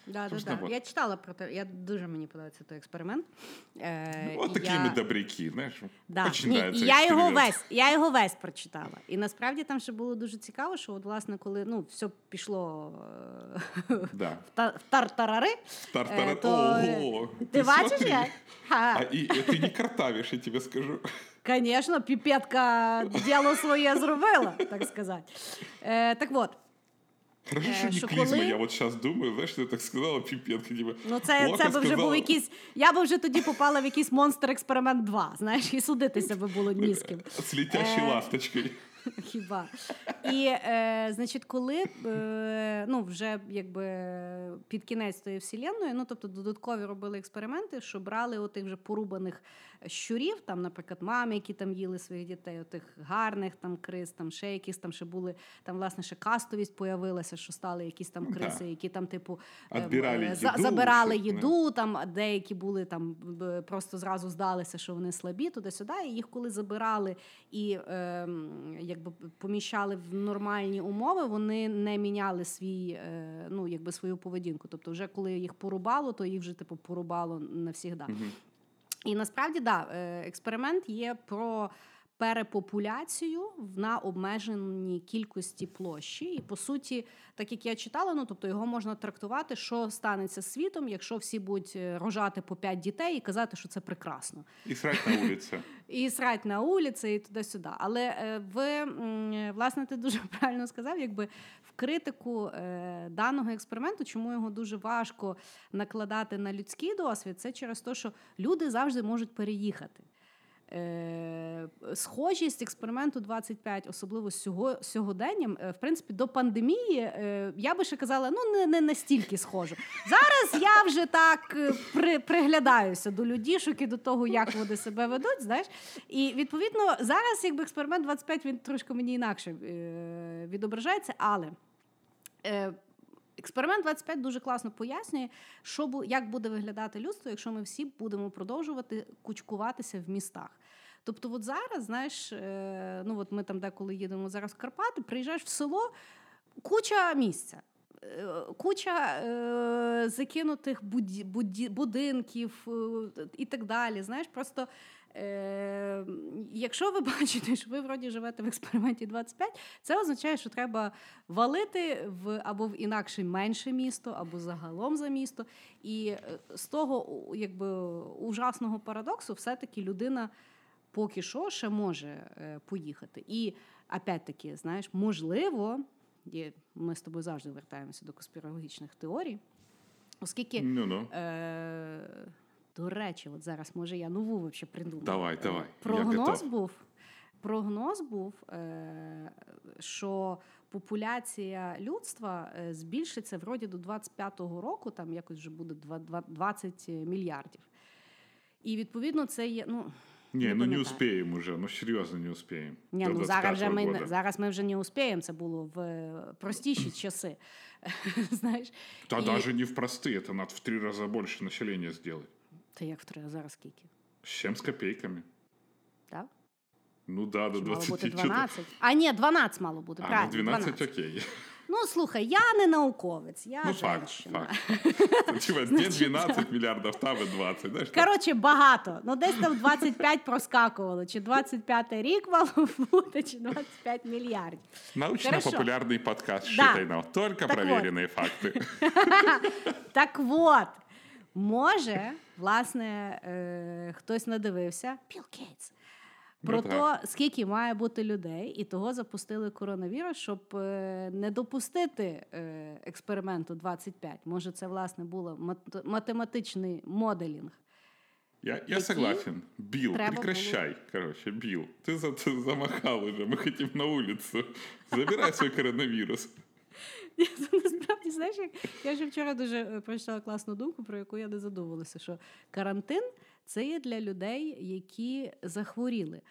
Да, да, Собственно, да. вот. Я читала про те. Я дуже мені подобається той експеримент. Е, Вот і такие я... мы добряки, знаешь. Да. Очень Ні, нравится і я його эксперимент. весь, я його весь прочитала. І насправді там ще було дуже цікаво, що от, власне, коли ну, все пішло е, Да. в та- в тартарари, Тартара... е, то Ого! ти бачиш смотри. як? А, Ха, и ты не картавишь, я тебе скажу. Звісно, піпетка діло своє зробила, так сказати. Е, так от, Хорошо, Э, что не что клизма, коли- я вот сейчас думаю, знаешь, ты так сказала, пипетка, типа. Ну, це, плохо це би вже сказала. був якийсь. Я би вже тоді попала в якийсь монстр експеримент 2, знаєш, і судитися би було ні з ким. С летящей Э, ласточкой. Хіба. І, е, значить, коли е, ну, вже якби під кінець тої вселенної, ну тобто додаткові робили експерименти, що брали отих вже порубаних щурів, там, наприклад, мами, які там їли своїх дітей, отих гарних там криз, там ще якісь там ще були, там, власне, ще кастовість появилася, що стали якісь там Ну, криси, да. які там, типу, ем, Отбирали е, за- їду, забирали щось, да. їду, там деякі були там просто зразу здалися, що вони слабі, туди-сюди. І їх коли забирали і ем, якби поміщали в нормальні умови, вони не міняли свій, е, ну якби свою поведінку. Тобто, вже коли їх порубало, то їх вже типу порубало навсігда. І насправді да, е, експеримент є про. Перепопуляцію на обмеженій кількості площі, і по суті, так як я читала, ну тобто його можна трактувати, що станеться з світом, якщо всі будуть е, рожати по п'ять дітей і казати, що це прекрасно И срать на улице. [laughs] і срать на вулиці, і туди-сюди. Але е, в м, власне ти дуже [laughs] правильно сказав, якби в критику е, даного експерименту, чому його дуже важко накладати на людський досвід, це через те, що люди завжди можуть переїхати. Е, Схожість експерименту 25, особливо з сього, сьогоденням, е, в принципі, до пандемії, е, я би ще казала, ну не, не настільки схожо. Зараз я вже так при, приглядаюся до людішок і до того, як вони себе ведуть. Знаєш, і відповідно зараз, якби експеримент 25, він трошки мені інакше відображається, але. Експеримент 25 дуже класно пояснює, що як буде виглядати людство, якщо ми всі будемо продовжувати кучкуватися в містах. Тобто, от зараз, знаєш, е, ну от ми там деколи їдемо зараз в Карпати, приїжджаєш в село, куча місця. е, Куча е, закинутих буді, буді, будинків е, і так далі. Знаєш, просто е, якщо ви [laughs] бачите, що ви вроді живете в експерименті 25, це означає, що треба валити в або в інакше менше місто, або загалом за місто. І е, з того якби ужасного парадоксу, все-таки людина поки що ще може е, поїхати. І опять-таки, знаєш, можливо, ми з тобою завжди вертаємося до конспірологічних теорій, оскільки. Ну ну. Е, до речі, от зараз може я нову вообще придумаю. Давай, давай, Прогноз був, прогноз був, е, що популяція людства е, збільшиться вроді до 25-го року, там якось вже буде два- два- 20 мільярдів. І відповідно це є. Ну, Не, ну не пам'ятаю. успеем уже, ну серьезно не успеем. Ні, До ну зараз вже 25-го ми года. зараз ми вже не успіємо. Це було в е, простіші часи. Знаєш, Да І- даже не в простые, это надо в три раза больше населения сделать. Та як в три, а зараз скільки? С чем с копейками? Так? Ну да, до Чи мало 20. бути чё-то- 12? А ні, 12 мало бути. А, правильно, ну 12, 12. окей. Ну слухай, я не науковець, я Ну факт, женщина. факт. Типа, не 12 миллиардов, там и 20, знаешь? так? Коротше, багато. Ну, десь там 25 проскакувало. Чи 25 рік мало бути, чи 25 мільярдів. Научно-популярный подкаст Да. «Считай нам». Только Так вот. проверенные факты. Так от, [laughs] може, власне, е, хтось надивився Білл Гейтс. Про Ну, те, так. скільки має бути людей, і того запустили коронавірус, щоб е, не допустити е, експерименту 25. Може, це власне було мат- математичний моделінг. Я, я Какие? согласен. Билл, Треба прекращай. Короче, Билл, ты, за, ты замахал уже, мы хотим на улицу. Забирай свой коронавирус. Насправді, знаєш, як я ж вчора дуже е, прочитала класну думку, про яку я не задумувалася, що карантин це є для людей, які захворіли.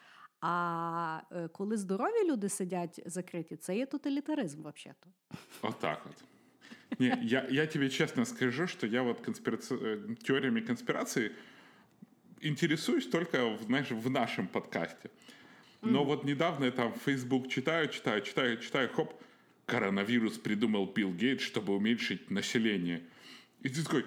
А е, коли здорові люди сидять закриті, це є тоталітаризм, взагалі-то. Вот так вот. Не, я, я тебе честно скажу, что я вот конспираци... э, теориями конспирации интересуюсь только, в, знаешь, в нашем подкасте. Но вот недавно я там Facebook читаю, читаю, читаю, читаю, хоп, коронавирус придумал Билл Гейтс, чтобы уменьшить население. И ты такой,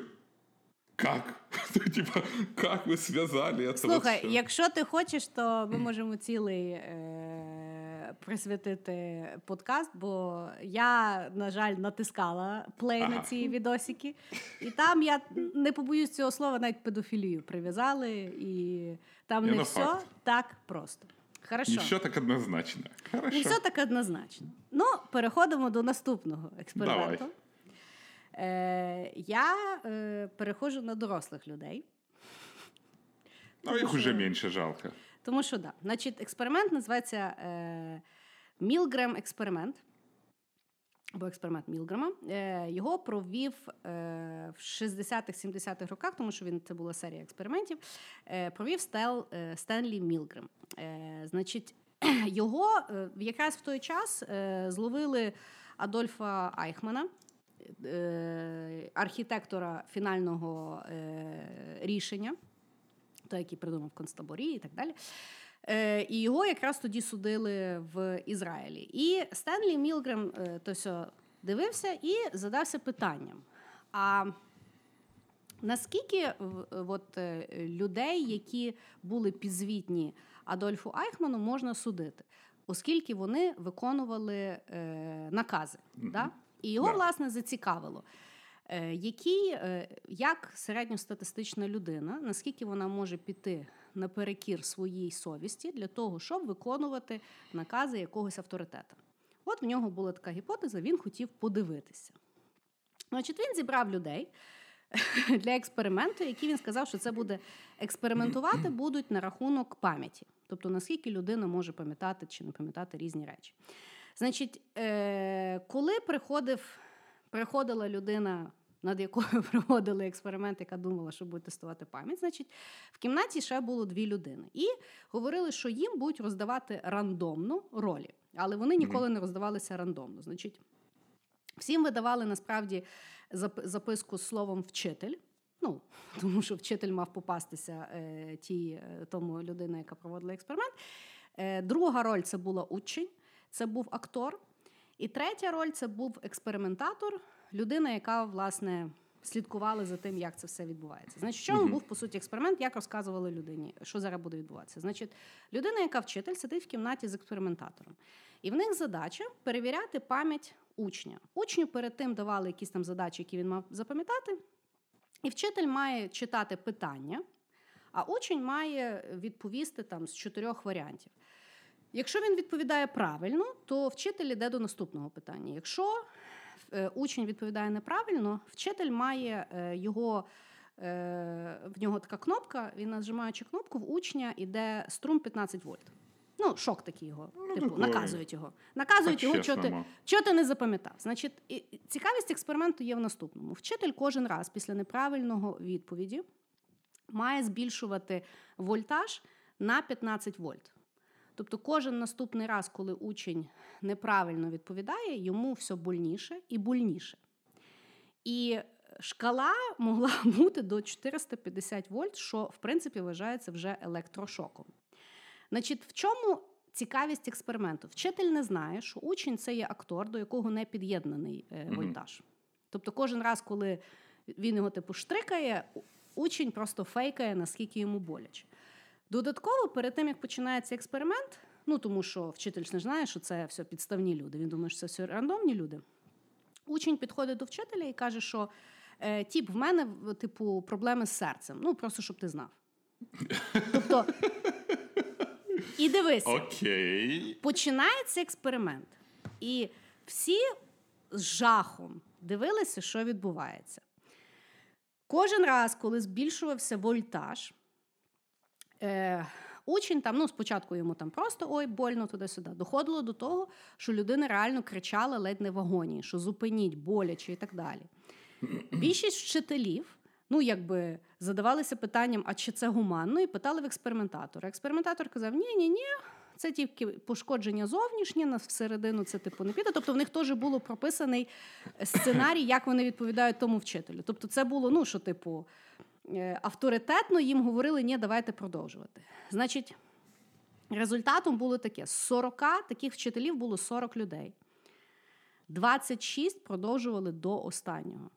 как? [laughs] Ну, типа, как вы связали это? вот Слухай, всё? якщо ти хочеш, то ми можемо цілий е- присвятити подкаст, бо я, на жаль, натискала плей на Ага. ці відосики, і там я не побоюсь цього слова, навіть педофілію прив'язали, і там Ні, не ну, все факт. так просто. Хорошо. Не все так однозначно. Хорошо. Не все так однозначно. Ну, переходимо до наступного експерименту. Давай. Е, я е, переходжу на дорослих людей. Но их Потому уже что- меньше жалко. Тому що да. Значить, експеримент називається е, Мілгрем експеримент. Або експеримент Мілгрема. Е, його провів е, в 60-х-70-х роках, тому що він це була серія експериментів. Е, провів Стел, е, Стенлі Мілгрем. Е, значить, [clears throat] його е, якраз в той час зловили Адольфа Айхмана, архітектора фінального е, рішення той, який придумав концтаборі і так далі. Е, і його якраз тоді судили в Ізраїлі. І Стенлі Мілгрем е, то все дивився і задався питанням: а наскільки от, е, людей, які були підзвітні Адольфу Айхману, можна судити, оскільки вони виконували е, накази? Да? І його, Да. власне, зацікавило. Е, Який, е, як середньостатистична людина, наскільки вона може піти наперекір своїй совісті для того, щоб виконувати накази якогось авторитета? От в нього була така гіпотеза, він хотів подивитися. Значить, він зібрав людей [laughs] для експерименту, які він сказав, що це буде експериментувати будуть на рахунок пам'яті, тобто наскільки людина може пам'ятати чи не пам'ятати різні речі. Значить, е, коли приходив, приходила людина, над якою [laughs] проводили експеримент, яка думала, що буде тестувати пам'ять, значить, в кімнаті ще було дві людини. І говорили, що їм будуть роздавати рандомно ролі, але вони ніколи не роздавалися рандомно. Значить, всім видавали насправді записку з словом вчитель. Ну, [laughs] тому що вчитель мав попастися е, тій, е, тому людині, яка проводила експеримент. Е, друга роль це була учень, це був актор. І третя роль це був експериментатор, людина, яка власне слідкувала за тим, як це все відбувається. Значить, в чому був по суті експеримент, як розказували людині, що зараз буде відбуватися. Значить, людина, яка вчитель, сидить в кімнаті з експериментатором. І в них задача перевіряти пам'ять учня. Учню перед тим давали якісь там задачі, які він мав запам'ятати. І вчитель має читати питання, а учень має відповісти там з чотирьох варіантів. Якщо він відповідає правильно, то вчитель йде до наступного питання. Якщо е, учень відповідає неправильно, вчитель має е, його. е, В нього така кнопка, він нажимаючи кнопку, в учня іде струм 15 вольт. Ну, шок такий його. Ну, типу, наказують його. Наказують його, що ти, що ти не запам'ятав. Значить, і цікавість експерименту є в наступному: вчитель кожен раз після неправильного відповіді має збільшувати вольтаж на 15 вольт. Тобто, кожен наступний раз, коли учень неправильно відповідає, йому все больніше і больніше. І шкала могла [laughs] бути до 450 вольт, що в принципі вважається вже електрошоком. Значить, в чому цікавість експерименту? Вчитель не знає, що учень це є актор, до якого не під'єднаний е, вольтаж. Тобто, кожен раз, коли він його типу штрикає, учень просто фейкає, наскільки йому боляче. Додатково, перед тим як починається експеримент, ну тому що вчитель ж не знає, що це все підставні люди. Він думає, що це все рандомні люди. Учень підходить до вчителя і каже, що е, тіп, в мене типу проблеми з серцем. Ну просто щоб ти знав. Тобто, і дивись, Окей. починається експеримент, і всі з жахом дивилися, що відбувається. Кожен раз, коли збільшувався вольтаж, е, учень там, ну, спочатку йому там просто ой, больно туди-сюди. Доходило до того, що людина реально кричала ледь не в агонії, що зупиніть, боляче і так далі. Більшість вчителів. Ну, якби задавалися питанням, а чи це гуманно, і питали в експериментатора. Експериментатор казав: ні, ні, ні, це тільки пошкодження зовнішнє, на всередину це типу не піде. Тобто в них теж було прописаний сценарій, як вони відповідають тому вчителю. Тобто, це було, ну що, типу, авторитетно їм говорили, ні, давайте продовжувати. Значить, результатом було таке: з 40 таких вчителів було 40 людей. 26 продовжували до останнього.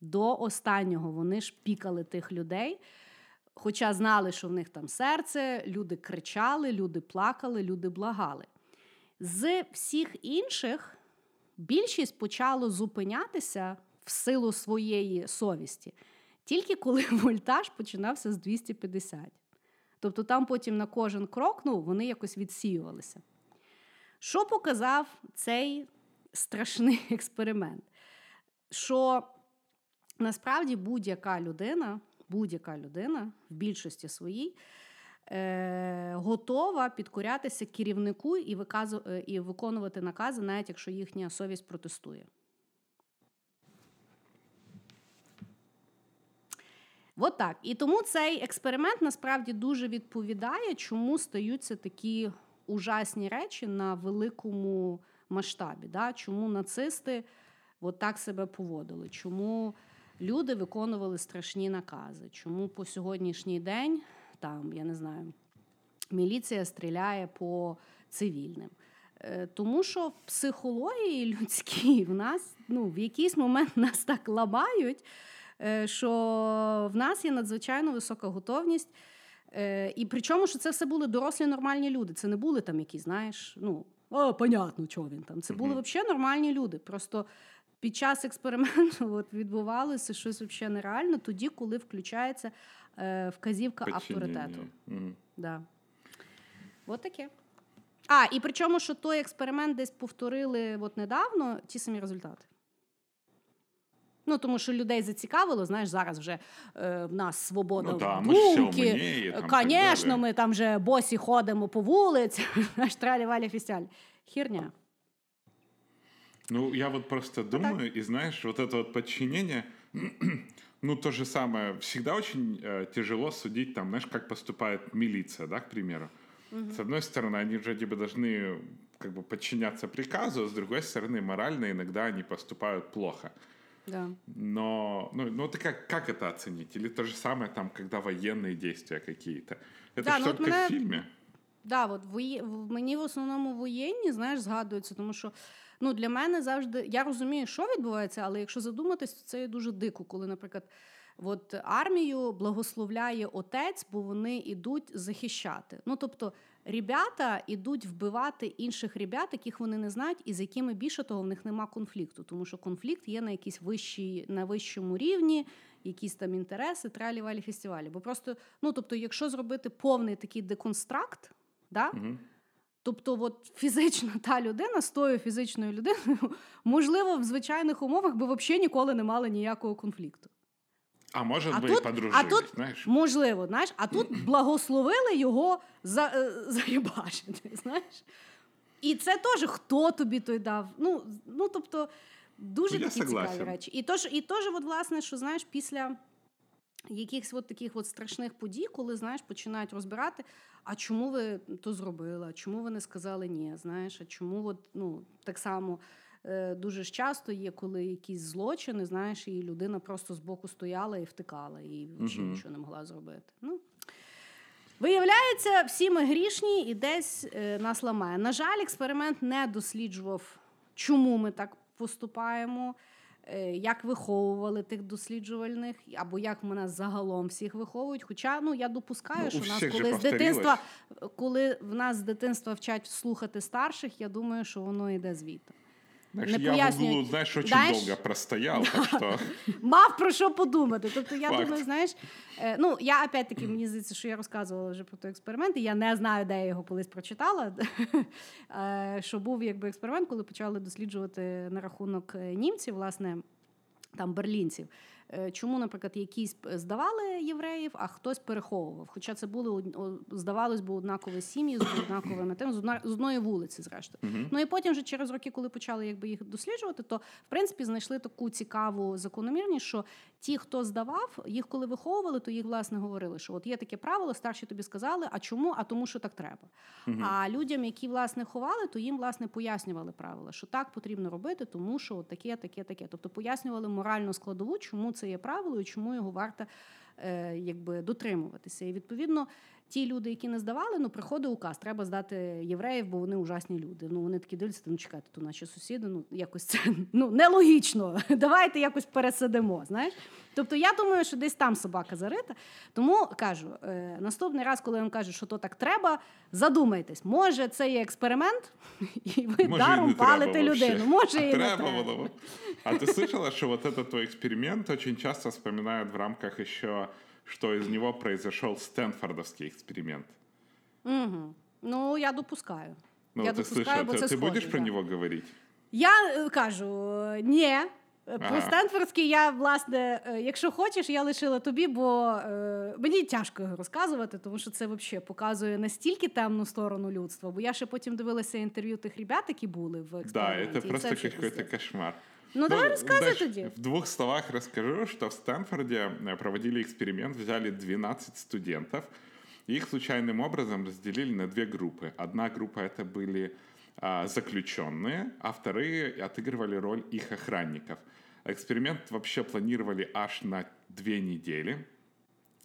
До останнього вони ж пікали тих людей. Хоча знали, що в них там серце, люди кричали, люди плакали, люди благали. З всіх інших більшість почало зупинятися в силу своєї совісті, тільки коли [laughs] вольтаж починався з 250. Тобто там потім на кожен крок ну, вони якось відсіювалися. Що показав цей страшний [laughs] експеримент? Що насправді будь-яка людина, будь-яка людина в більшості своїй е, готова підкорятися керівнику і, виказу, е, і виконувати накази, навіть якщо їхня совість протестує. От так. І тому цей експеримент насправді дуже відповідає, чому стаються такі ужасні речі на великому масштабі. Да? Чому нацисти от так себе поводили? Чому люди виконували страшні накази? Чому по сьогоднішній день там, я не знаю, міліція стріляє по цивільним? Е, Тому що в психології людській в нас ну, в якийсь момент [laughs] нас так ламають, що в нас є надзвичайно висока готовність. Е, І причому, що це все були дорослі нормальні люди. Це не були там якісь, знаєш, ну, о, понятно, чого він там. Це були взагалі нормальні люди. Просто під час експерименту [laughs] от, відбувалося щось взагалі нереально, тоді, коли включається е, вказівка авторитету. Мгм. Да. От таке. А, і причому, що той експеримент десь повторили от недавно ті самі результати. Ну, тому що людей зацікавило, знаєш, зараз вже е, в нас свобода Ну да, ми ж все думки. умніє, там, так Звісно, далі. ми там вже босі ходимо по вулиці, [laughs] наш тралі валі фістяль. Хірня. Ну, я вот просто думаю, и знаешь, вот это вот подчинение, [clears throat] ну, то же самое, всегда очень э, тяжело судить, там, знаешь, как поступает милиция, да, к примеру. С одной стороны, они вроде бы должны как бы подчиняться приказу, с другой стороны, морально иногда они поступают плохо. Да. Но, ну, ну ты как, как это оценить? Или то же самое, там, когда военные действия какие-то? Это Да, ж ну вот только меня- в фильме. Да, от вої... в- мені в основному воєнні, знаєш, згадуються, тому що ну, для мене завжди я розумію, що відбувається, але якщо задуматись, то це є дуже дико, коли, наприклад, от армію благословляє отець, бо вони йдуть захищати. Ну тобто, ребята йдуть вбивати інших ребят, яких вони не знають, і з якими більше того в них нема конфлікту, тому що конфлікт є на якійсь вищій, на вищому рівні, якісь там інтереси, тралі валі фестивалі. Бо просто, ну тобто, якщо зробити повний такий деконстракт, да, Мгм. Тобто, от фізично [laughs] та людина з тою фізичною людиною, можливо, в звичайних умовах би взагалі ніколи не мали ніякого конфлікту. А может А быть, тут- и подружились, а тут- знаешь? Можливо, знаєш, а тут благословили його за, е, заїбашити, [laughs] знаєш. І це теж хто тобі той дав. Ну, ну тобто, дуже Ну, я такі цікаві речі. І тож, і теж, от, власне, що знаєш, після якихось от таких от страшних подій, коли знаєш, починають розбирати, а чому ви то зробили, а чому ви не сказали ні, знаєш, а чому от, ну, так само. Е, Дуже ж часто є, коли якісь злочини, знаєш, і людина просто збоку стояла і втикала, і взагалі нічого не могла зробити. Ну, виявляється, всі ми грішні і десь е, нас ламає. На жаль, експеримент не досліджував, чому ми так поступаємо, е, як виховували тих досліджувальних, або як нас загалом всіх виховують. Хоча ну я допускаю, Ну, що нас коли з дитинства, коли в нас з дитинства вчать слухати старших, я думаю, що воно йде звідти. Знаешь, не я в углу, знаешь, очень Знаєш- долго простоял, так що... [laughs] Мав про що подумати. Тобто, я Факт. думаю, знаєш, е, ну я опять-таки мені здається, що я розказувала вже про той експеримент, і я не знаю, де я його колись прочитала. [laughs] е, Що був якби експеримент, коли почали досліджувати на рахунок е, німців, власне, там берлінців. Е, Чому, наприклад, якісь здавали євреїв, а хтось переховував. Хоча це були здавалось би однакові сім'ї з однаковими тим, з одної вулиці, зрештою. Мгм. Ну і потім, вже через роки, коли почали якби їх досліджувати, то в принципі знайшли таку цікаву закономірність, що ті, хто здавав, їх коли виховували, то їх власне говорили, що от є таке правило, старші тобі сказали, а чому? А тому, що так треба. Мгм. А людям, які власне ховали, то їм власне пояснювали правила, що так потрібно робити, тому що от таке, таке, таке. Тобто пояснювали моральну складову, чому це є правило і чому його варто е, якби дотримуватися. І відповідно. Ті люди, які не здавали, ну приходить указ, треба здати євреїв, бо вони ужасні люди. Ну вони такі дивляться, ну чекайте, то наші сусіди, ну якось це [laughs] ну нелогічно. [laughs] Давайте якось пересадимо. Знаєш? Тобто я думаю, що десь там собака зарита. Тому кажу, е, наступний раз, коли вам кажуть, що то так треба, задумайтесь, може це є експеримент, [laughs] і ви Може, і даром не треба палите вообще. людину. Може, і не Треба треба. было бы. А ты слышала, что вот этот твой эксперимент очень часто вспоминают в рамках еще, что из него произошел Стэнфордовский эксперимент? Угу. Ну я допускаю. Ну, я ты допускаю, слышала, бо ты, це ты будешь схоже, про да. него говорить? Я е, кажу, е, ні. Про Ага. Стенфордський я, власне, е, якщо хочеш, я лишила тобі, бо е, мені тяжко його розказувати, тому що це взагалі показує настільки темну сторону людства. Бо я ще потім дивилася інтерв'ю тих ребят, які були в Да, експерименті. это і просто це взагалі какой-то пиздець. кошмар. Ну, давай знаешь, тоді. В двух словах расскажу, что в Стэнфорде э, проводили эксперимент, взяли 12 студентов, их случайным образом разделили на две группы. Одна группа это были а, заключенные, а вторые отыгрывали роль их охранников. Эксперимент вообще планировали аж на две недели.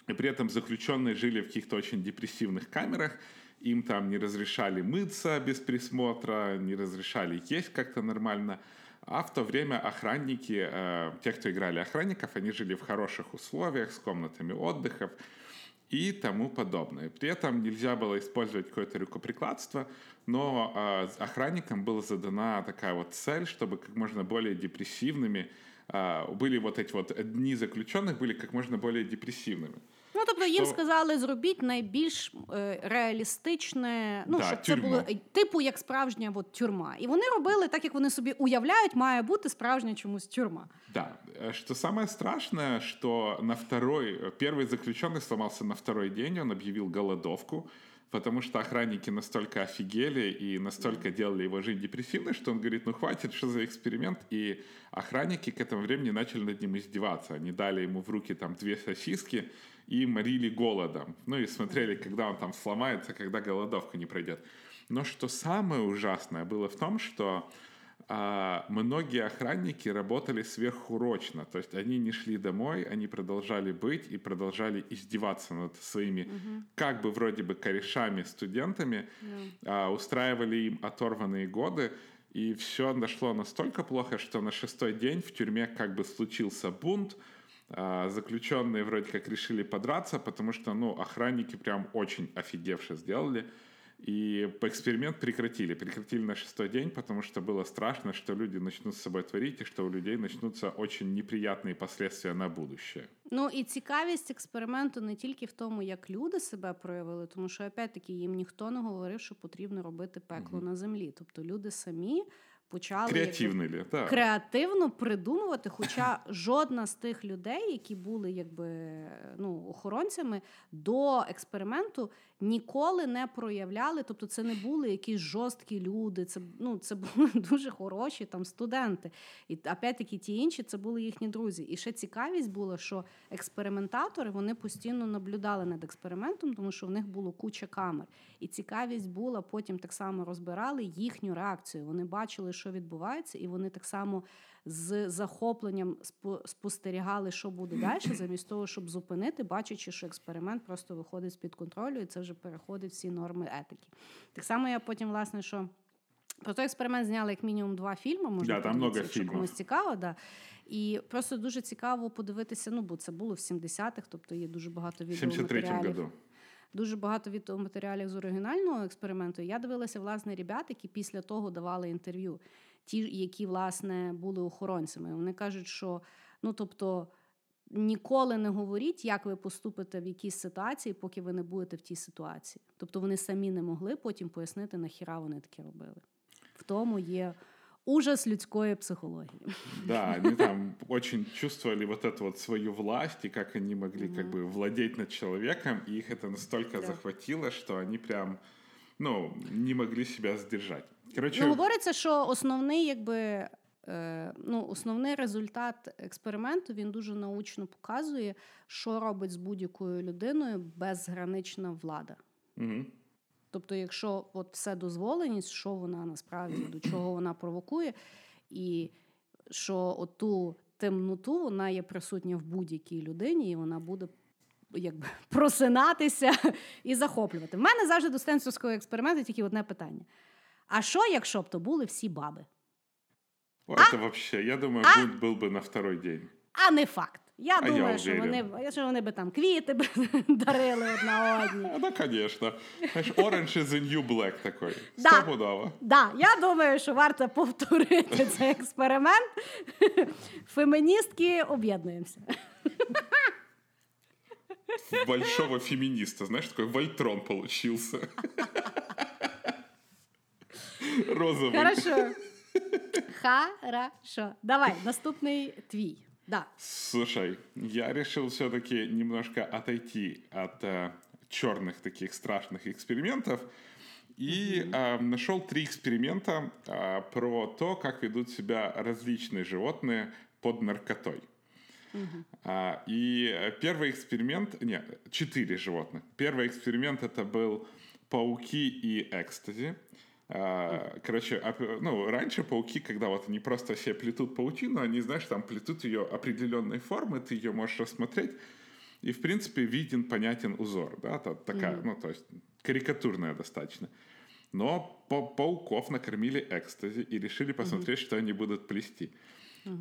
И при этом заключенные жили в каких-то очень депрессивных камерах, им там не разрешали мыться без присмотра, не разрешали есть как-то нормально. А в то время охранники, э, те, кто играли охранников, они жили в хороших условиях, с комнатами отдыхов и тому подобное. При этом нельзя было использовать какое-то рукоприкладство, но э, охранникам была задана такая вот цель, чтобы как можно более депрессивными э, были вот эти вот дни заключенных были как можно более депрессивными Ну, тобто їм Що- сказали, зробіть найбільш е, реалістичне, ну, Да, щоб це тюрму. було е, типу як справжня от, тюрма. І вони робили так, як вони собі уявляють, має бути справжня чомусь тюрма. Да, э, что самое страшное, что на второй, э, первый заключенный сломался на второй день, он объявил голодовку, потому что охранники настолько офигели и настолько делали его жизнь депрессивной, что он говорит, ну хватит, что за эксперимент, и охранники к этому времени начали над ним издеваться, они дали ему в руки там две сосиски и морили голодом, ну и смотрели, когда он там сломается, когда голодовка не пройдет. Но что самое ужасное было в том, что а, многие охранники работали сверхурочно, то есть они не шли домой, они продолжали быть и продолжали издеваться над своими, как бы вроде бы корешами, студентами, а, устраивали им оторванные годы, и все дошло настолько плохо, что на шестой день в тюрьме как бы случился бунт, заключенные вроде как решили подраться, потому что, ну, охранники прям очень офигевше сделали. И по- эксперимент прекратили. Прекратили на шестой день, потому что было страшно, что люди начнут с собой творить, и что у людей начнутся очень неприятные последствия на будущее. Ну і цікавість експерименту не тільки в тому, як люди себе проявили, тому що опять-таки їм ніхто не говорив, що потрібно робити пекло на землі. Тобто люди самі почали якби, Креативный ли? Да. креативно придумувати. Хоча [laughs] жодна з тих людей, які були якби ну, охоронцями до експерименту, ніколи не проявляли. Тобто, це не були якісь жорсткі люди, це ну це були [laughs] дуже хороші там студенти. І опять-таки ті інші це були їхні друзі. І ще цікавість була, що експериментатори вони постійно наблюдали над експериментом, тому що в них було куча камер. І цікавість була, потім так само розбирали їхню реакцію. Вони бачили, що відбувається, і вони так само з захопленням спо- спостерігали, що буде далі, [clears throat] замість того, щоб зупинити, бачачи, що експеримент просто виходить з-під контролю, і це вже переходить всі норми етики. Так само я потім, власне, що. Про той експеримент зняли як мінімум два фільми. Можна Да, там подивитися, якщо комусь цікаво. Да. І просто дуже цікаво подивитися. Ну, бо це було в 70-х, тобто є дуже багато В 73-м відеоматеріалів. году. Дуже багато відеоматеріалів з оригінального експерименту. Я дивилася власне ребят, які після того давали інтерв'ю, ті, які власне були охоронцями. Вони кажуть, що ну тобто. Ніколи не говоріть, як ви поступите в якійсь ситуації, поки ви не будете в тій ситуації. Тобто вони самі не могли потім пояснити, нахіра вони таке робили. В тому є ужас людської психології. Да, они там очень чувствовали вот эту вот свою власть и как они могли как бы владеть над человеком, и их это настолько Да. захватило, что они прям, ну, не могли себя сдержать. Короче, Ну, говориться, що основний, якби, е, ну, основний результат експерименту він дуже научно показує, що робить з будь-якою людиною безгранична влада. мгм. Тобто, якщо от все дозволеність, що вона насправді до чого вона провокує, і що оту темноту вона є присутня в будь-якій людині, і вона буде якби [laughs] просинатися і захоплювати. В мене завжди до стенсовського експерименту тільки одне питання: а що, якщо б то були всі баби? О, это вообще, я думаю, А? будет, был бы на второй день. А не факт. Я А я думаю, що вони, що вони би там квіти б [laughs] дарили одна одній. Да, конечно. Знаешь, Orange is the new black такой. [laughs] Да. Стопудово. Да, я думаю, що варто повторити цей експеримент. [laughs] Феміністки об'єднуємося. Большого феминиста, знаешь, такой Вольтрон получился. Розовый. Хорошо. Хорошо. Давай, наступний твій. Да. Слушай, я решил все-таки немножко отойти от черных таких страшных экспериментов и э, нашел три эксперимента э, про то, как ведут себя различные животные под наркотой. А, и э, первый эксперимент, нет, четыре животных. Первый эксперимент это был пауки и экстази. А, Короче, оп- ну, раньше пауки, когда вот они просто себе плетут паутину, они, знаешь, там плетут ее определенной формы, ты ее можешь рассмотреть, и, в принципе, виден, понятен узор, да, такая, ну, то есть карикатурная достаточно. Но па- пауков накормили экстази и решили посмотреть, что они будут плести.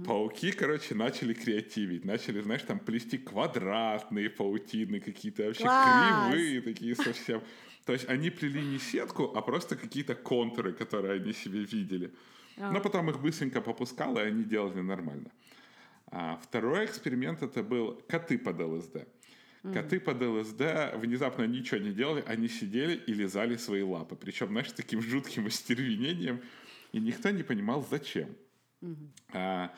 Пауки, короче, начали креативить, начали, знаешь, там плести квадратные паутины какие-то, вообще Класс! кривые такие совсем. То есть они плели не сетку, а просто какие-то контуры, которые они себе видели. Но потом их быстренько попускало, и они делали нормально. А второй эксперимент это был коты под ЛСД. Коты под ЛСД внезапно ничего не делали, они сидели и лизали свои лапы. Причем, знаешь, таким жутким остервенением, и никто не понимал, зачем. А,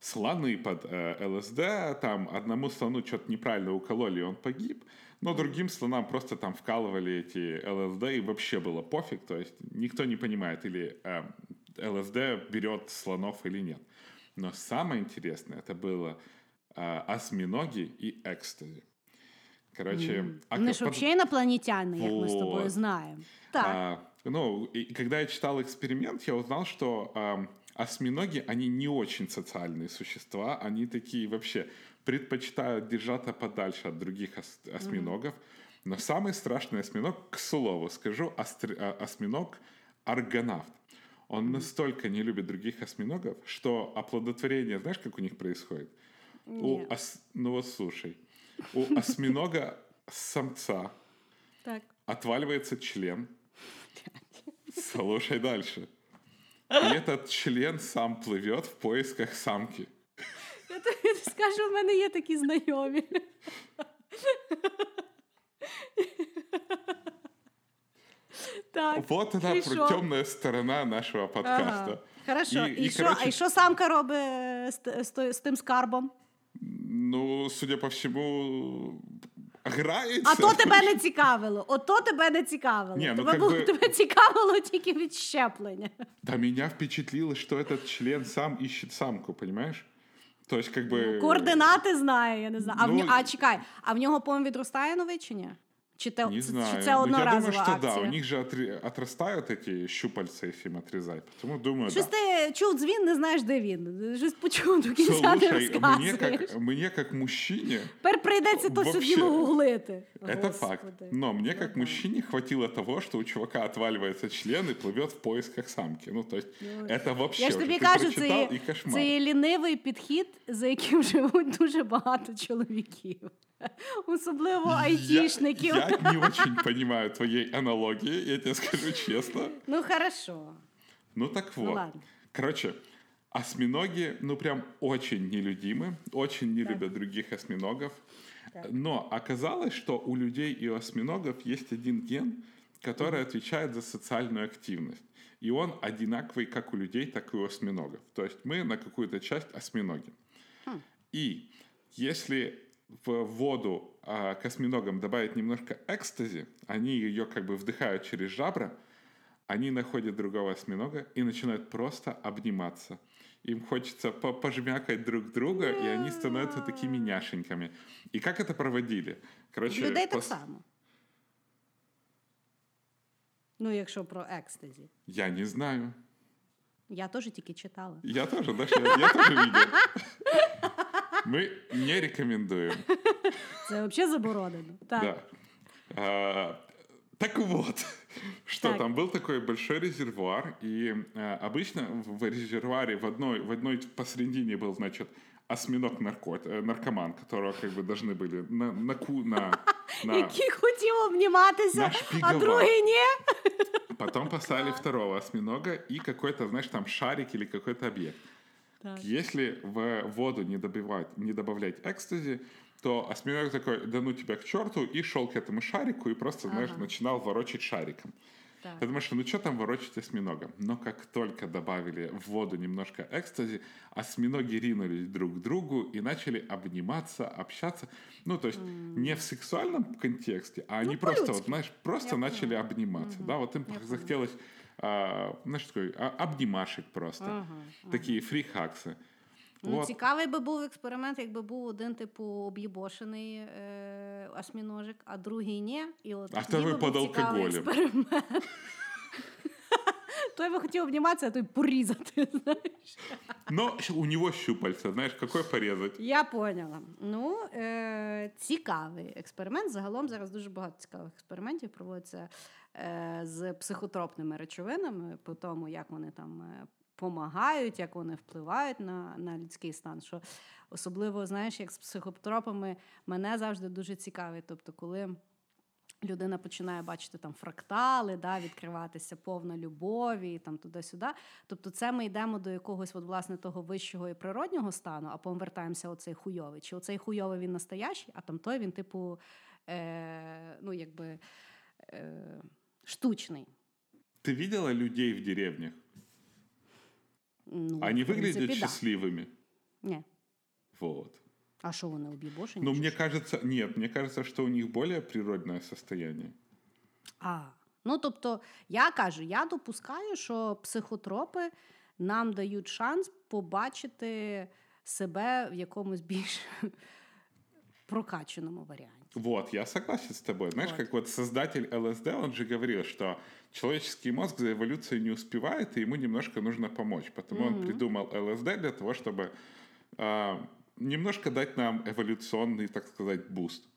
слоны под э, ЛСД, там одному слону что-то неправильно укололи, и он погиб, но другим слонам просто там вкалывали эти ЛСД, и вообще было пофиг, то есть никто не понимает, или э, ЛСД берет слонов или нет. Но самое интересное, это было э, осьминоги и экстази. Короче, а Вони как ж под- взагалі інопланетяни, як ми з тобою Вот. знаємо. Так. а, ну, и когда я читал эксперимент, я узнал, что ам, осьминоги, они не очень социальные существа, они такие вообще предпочитают держаться подальше от других ос- осьминогов. Но самый страшный осьминог, к слову скажу, остр- а, осьминог аргонавт. Он настолько не любит других осьминогов, что оплодотворение, знаешь, как у них происходит? У Ні. ос- Ну вот слушай, у [laughs] осьминога самца так. отваливается член. [laughs] Слушай дальше. И этот член сам плывет в поисках самки. Я тобі скажу, в мене є такі знайомі. Так. Вот она темная сторона нашего подкаста. Ага. Хорошо. І- І, і, що, коротше- а і що самка робить е, з, з, з тим скарбом? Ну, судя по всему, грається. А то тебе не [laughs] цікавило. Ото тебе не цікавило. Ні, ну, тебе, как було- би- тебе цікавило тільки відщеплення. Да меня впечатлило, что этот член сам ищет самку, понимаешь? То есть, как бы... Координати знає, я не знаю. А, Ну, в... а чекай, а в нього пом відростає новий чи ні? Чи, те, Не це, знаю. чи це Ну, одноразова я думаю, что акція? да, у них же отри- отрастают эти щупальца, если им отрезать. Потому думаю, Щось да. ти чув дзвін, не знаєш, де він. Щось почув до кінця не Слушай, мне розказуєш. как, мне как мужчине, Тепер прийдеться то все Вообще, діло гуглити. это факт. Господи. Но мне Ну как да. мужчине хватило того, что у чувака отваливается член и плывет в поисках самки. Ну, то есть, это вообще Я ж уже тобі ты кажу, прочитал це, и кошмар. це є лінивий підхід, за яким [laughs] живуть дуже багато чоловіків. [laughs] Особливо айтішників. Я, я не [laughs] очень понимаю твоей аналогии, я тебе скажу честно. Ну хорошо. Ну так Ну вот. ладно. Короче, осьминоги, ну прям очень нелюдимы, очень не Так. любят других осьминогов. Так. Но оказалось, что у людей и у осьминогов есть один ген, который отвечает за социальную активность. И он одинаковый как у людей, так и у осьминогов. То есть мы на какую-то часть осьминоги. И если в воду а, к осьминогам добавить немножко экстази, они ее как бы вдыхают через жабра, они находят другого осьминога и начинают просто обниматься. Им хочется по- пожмякать друг друга, и они становятся такими няшеньками. И как это проводили? Короче, В людей так пос- само. Ну, якщо про екстазі. Я не знаю. Я теж тільки читала. Я тоже, да, я, я тоже видел. [laughs] Мы не рекомендуем. [laughs] Це взагалі заборонено. Так. Да. А, так вот, [laughs] что Так. там был такой большой резервуар, и а, обычно в, в резервуаре в одной, в одной посередине был, значит, осьминог наркот, э, наркоман, которого как бы должны были на, на, ку- на, [laughs] на- Який хотів обніматися, а Нашпіговав. другий ні. Потом поставили второго осьминога и какой-то, знаешь, там шарик или какой-то объект. Так. Если в воду не, добивать, не добавлять экстази, то осьминог такой, да ну тебя к черту, и шел к этому шарику и просто, знаешь, Ага. начинал ворочать шариком. Так. Я думаю, что ну что там ворочать осьминогом? Но как только добавили в воду немножко экстази, осьминоги ринулись друг к другу и начали обниматься, общаться. Ну, то есть не в сексуальном контексте, а они просто, вот, знаешь, просто Я начали поняла. обниматься. Да, вот им захотелось, а, знаешь, такой, а, обнимашек просто. Ага, Такие фрихаксы. Ну, Вот. цікавий би був експеримент, якби був один, типу, об'єбошений е, осьміножик, а другий ні. І от А би під алкоголем. [laughs] Той би хотів обніматися, а той порізати. [laughs] Знаєш. Но у него щупальца, знаешь, какой порезать? Я поняла. Ну, е, цікавий експеримент. Загалом зараз дуже багато цікавих експериментів проводиться з психотропними речовинами, по тому, як вони там е, помагають, як вони впливають на, на людський стан. Що особливо, знаєш, як з психотропами мене завжди дуже цікавить. Тобто, коли. Людина починає бачити там фрактали, да, відкриватися повна любові, там туди-сюди. Тобто, це ми йдемо до якогось от, власне того вищого і природнього стану, а потім вертаємося оцей хуйовий. Чи оцей хуйовий він настоящий, а там той він, типу, е, ну, якби е, штучний. Ты видела людей в деревнях? Ну, Они в принципі, выглядят да. счастливыми. Ні. Вот. А що вони об'єбошені? Но чи мне що? кажется, нет, мне кажется, что у них более природное состояние. А, ну тобто, я кажу, я допускаю, що психотропи нам дають шанс побачити себе в якомусь більш [laughs] прокачаному варіанті. Вот, я согласен с тобой. Знаешь, Вот. как вот создатель ЛСД, он же говорил, что человеческий мозг за эволюцией не успевает, и ему немножко нужно помочь. Потому он придумал ЛСД для того, чтобы а, немножко дать нам эволюционный, так сказать, буст.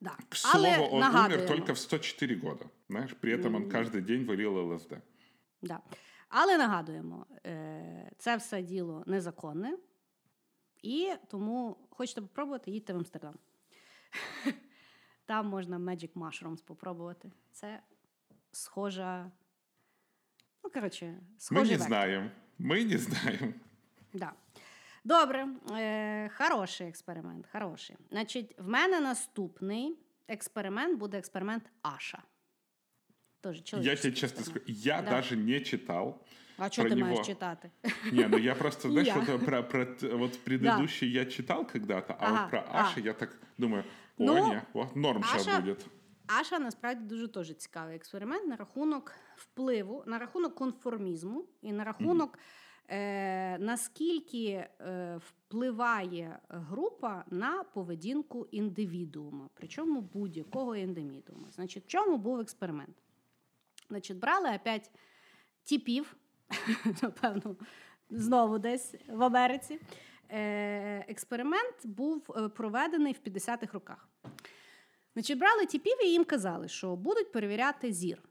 Да. К слову, Але он умер нагадуємо, только в 104 года. Знаешь, при этом он каждый день варил ЛСД. да. Але нагадуємо, е, це все діло незаконне, і тому хочете попробувати, їдьте в Амстердам. [laughs] Там можна Magic Mushrooms попробувати. Це схожа. Ну, коротше, схожий не вектор. знаем. Мы не знаем. Да. Добре, е, хороший експеримент. Хороший. Значить, в мене наступний експеримент буде експеримент Аша. Тоже Я тебе честно скажу, я Да. даже не читал. А про ти него. маєш читати? Не, ну я просто, [laughs] знаешь, Я. вот про, про вот предыдущий я читал когда-то, а Ага, вот про а. Я так думаю, о, Ну, не, вот норм сейчас Аша- будет. Аша насправді дуже теж цікавий експеримент на рахунок впливу, на рахунок конформізму і на рахунок е, наскільки е, впливає група на поведінку індивідуума, причому будь-якого індивідуума. Значить, в чому був експеримент? Значить, брали опять типів, [laughs] напевно, знову десь в Америці. Е, експеримент був е, проведений в 50-х роках. Значить, брали типів і їм казали, що будуть перевіряти зір.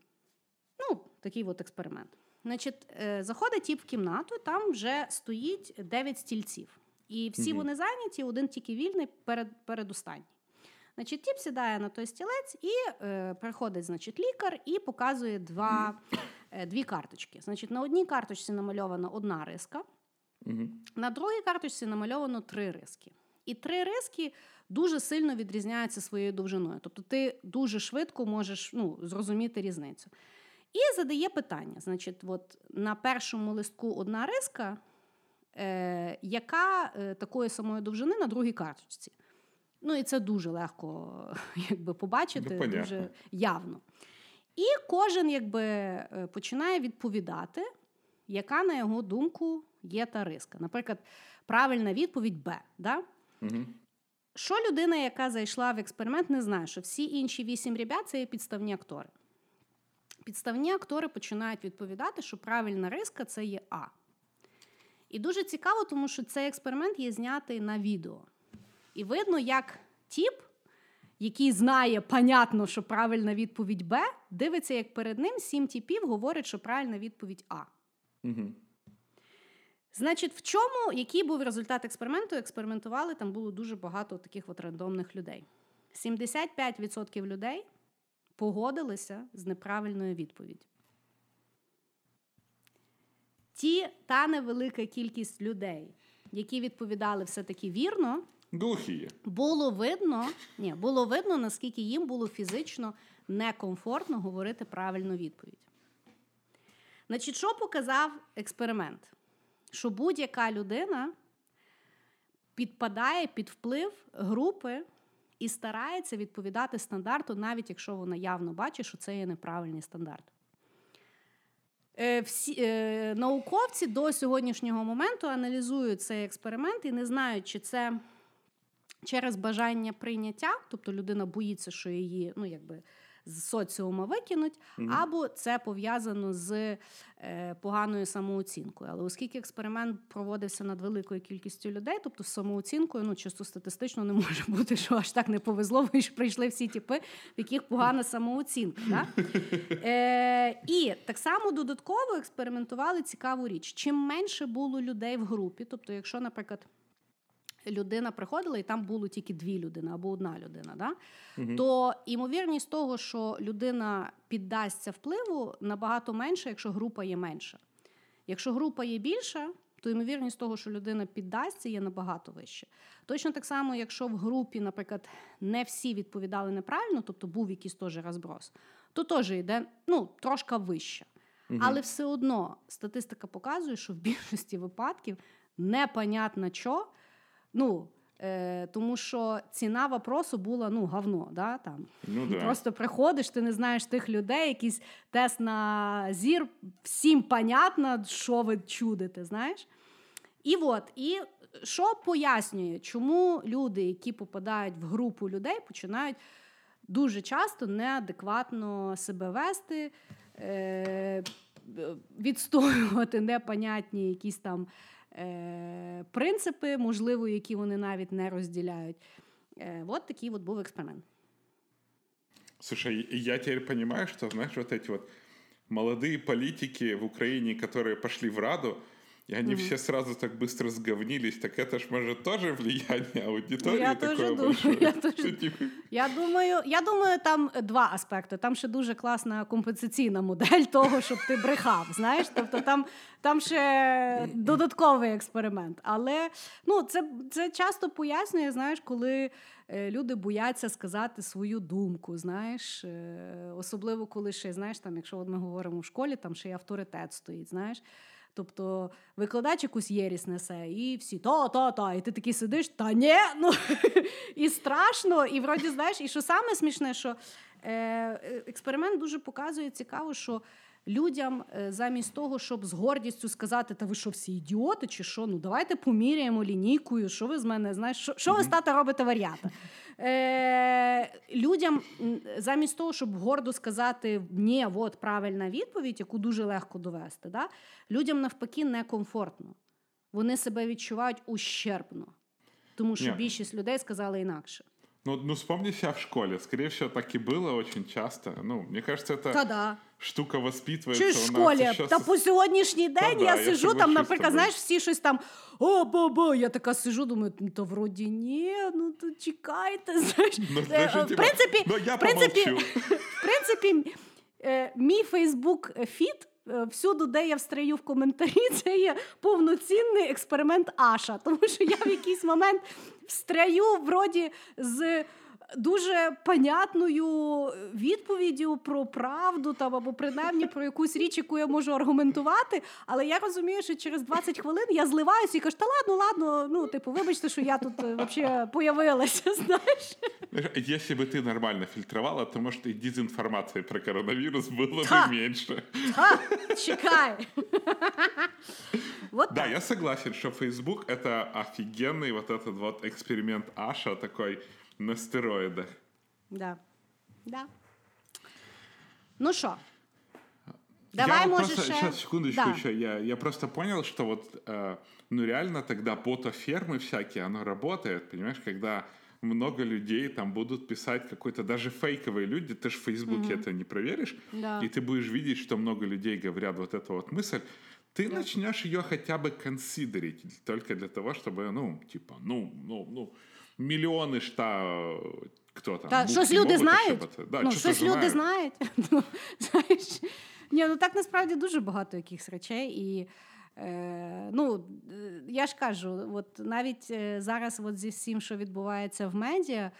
Ну, такий от експеримент. Значить, е, заходить тіп в кімнату, там вже стоїть 9 стільців. І всі вони зайняті, один тільки вільний перед, передостанній. Значить, тіп сідає на той стілець і е, приходить, значить, лікар і показує два, дві карточки. Значить, на одній карточці намальована одна риска, на другій карточці намальовано три риски. І три риски дуже сильно відрізняються своєю довжиною. Тобто ти дуже швидко можеш ну, зрозуміти різницю. І задає питання: значить, от на першому листку одна риска, е, яка е, такої самої довжини на другій карточці. Ну і це дуже легко [laughs] якби, побачити, Ну, дуже явно. І кожен якби, е, починає відповідати, яка, на його думку, є та риска. Наприклад, правильна відповідь Б. Да? Що людина, яка зайшла в експеримент, не знає, що всі інші вісім ребят це є підставні актори. Підставні актори починають відповідати, що правильна риска це є А. І дуже цікаво, тому що цей експеримент є знятий на відео. І видно, як тіп, який знає, понятно, що правильна відповідь Б, дивиться, як перед ним сім тіпів говорять, що правильна відповідь А. Значить, в чому, який був результат експерименту? Експериментували, там було дуже багато таких от рандомних людей. 75% людей погодилися з неправильною відповіддю. Ті та невелика кількість людей, які відповідали все-таки вірно, Глухие. було видно, ні, було видно, наскільки їм було фізично некомфортно говорити правильну відповідь. Значить, що показав експеримент? Що будь-яка людина підпадає під вплив групи і старається відповідати стандарту, навіть якщо вона явно бачить, що це є неправильний стандарт. Е, Всі, е, науковці до сьогоднішнього моменту аналізують цей експеримент і не знають, чи це через бажання прийняття, тобто людина боїться, що її ну, якби, з соціума викинуть, або це пов'язано з е, поганою самооцінкою. Але оскільки експеримент проводився над великою кількістю людей, тобто з самооцінкою, ну чисто статистично не може [laughs] бути, що аж так не повезло, і ж прийшли всі типи, в яких погана самооцінка. Да? [laughs] Е, і так само додатково експериментували цікаву річ. Чим менше було людей в групі, тобто, якщо, наприклад, людина приходила, і там було тільки дві людини або одна людина, да? то ймовірність того, що людина піддасться впливу, набагато менша, якщо група є менша. Якщо група є більша, то ймовірність того, що людина піддасться, є набагато вища. Точно так само, якщо в групі, наприклад, не всі відповідали неправильно, тобто був якийсь теж розброс, то теж йде ну, трошки вище. Але все одно статистика показує, що в більшості випадків непонятно що, ну, е, тому що ціна вопросу була ну, говно. Да, там. Ну да. Просто приходиш, ти не знаєш тих людей, якийсь тест на зір, всім понятно, що ви чудите, знаєш. І от, і що пояснює, чому люди, які попадають в групу людей, починають дуже часто неадекватно себе вести, е, відстоювати непонятні якісь там принципи, можливо, які вони навіть не розділяють. Е, от такий от був експеримент. Слушай, и я теперь понимаю, что, знаешь, вот эти вот молодые политики в Украине, которые пошли в Раду, и они все сразу так быстро сговнились, так это ж может тоже влияние аудитории Я такое тоже думаю, большое? я тоже- Я думаю, я думаю, там два аспекти. Там ще дуже класна компенсаційна модель [laughs] того, щоб ти брехав. Знаєш, тобто там, там ще додатковий експеримент. Але ну, це, це часто пояснює, знаєш, коли е, люди бояться сказати свою думку. Знаєш, е, особливо коли ще знаєш, там, якщо от ми говоримо в школі, там ще й авторитет стоїть. Знаєш. Тобто викладач якусь єрість несе, і всі то. І ти такий сидиш, та ні, ну [laughs] і страшно, і вроді знаєш, і що саме смішне, що е, е, експеримент дуже показує цікаво, що людям е, замість того, щоб з гордістю сказати, та ви що всі ідіоти, чи що, ну давайте поміряємо лінійкою, що ви з мене знаєш, що, що ви з тата робите варіата. Е, людям замість того, щоб гордо сказати ні, от правильна відповідь, яку дуже легко довести, да? людям навпаки некомфортно. Вони себе відчувають ущербно, тому що Ні. більшість людей сказали інакше. Ну, ну, вспомни себя в школе. Скорее всего, так и было очень часто. Ну, мне кажется, это Та да. штука воспитывается Чи ж в у нас школі? еще Та со- по сьогоднішній день да, я я сижу там, соглашусь з наприклад, тобою. знаєш, всі щось там о, баба, я така сижу, думаю, ну то вроді ні, ну то чекайте. Знаєш. [laughs] Ну, Е, знаешь, в типа, принципі, ну, я в принципі, помолчу. в принципі, е, мій Фейсбук фіт. е, Всюди, де я встраю в коментарі, [laughs] це є повноцінний експеримент Аша. Тому що я в якийсь момент встраю вроді з дуже понятною відповіддю про правду там, або принаймні про якусь річ, яку я можу аргументувати. Але я розумію, що через 20 хвилин я зливаюся і кажу, та ладно, ладно, ну, типу, вибачте, що я тут взагалі появилася. Знаєш? [laughs] Знаешь, Если бы ты нормально фильтровала, то, может, и дезинформации про коронавирус было Ха! бы меньше. Ха, чекай. Вот Да, так. я согласен, что Facebook — это офигенный вот этот вот эксперимент Аша такой На стероидах. Да. Да. Ну що? Давай, я вот може, просто. Сейчас, секундочку Да. еще. Я, я просто понял, что вот, э, ну реально тогда ботофермы всякие, оно работает, понимаешь, когда много людей там будут писать какой-то, даже фейковые люди, ты же в Фейсбуке это не проверишь, Да. и ты будешь видеть, что много людей говорят вот эту вот мысль, ты начнешь ее хотя бы консидерить, только для того, чтобы, ну, типа, ну, ну, ну, миллионы та хто там. Та, щось люди знають. Да, ну, щось люди знают. знають. [laughs] Ну, знаєш. Ні, ну так насправді дуже багато якихось речей. І е, ну, е, я ж кажу, от навіть е, зараз, от зі всім, що відбувається в медіа,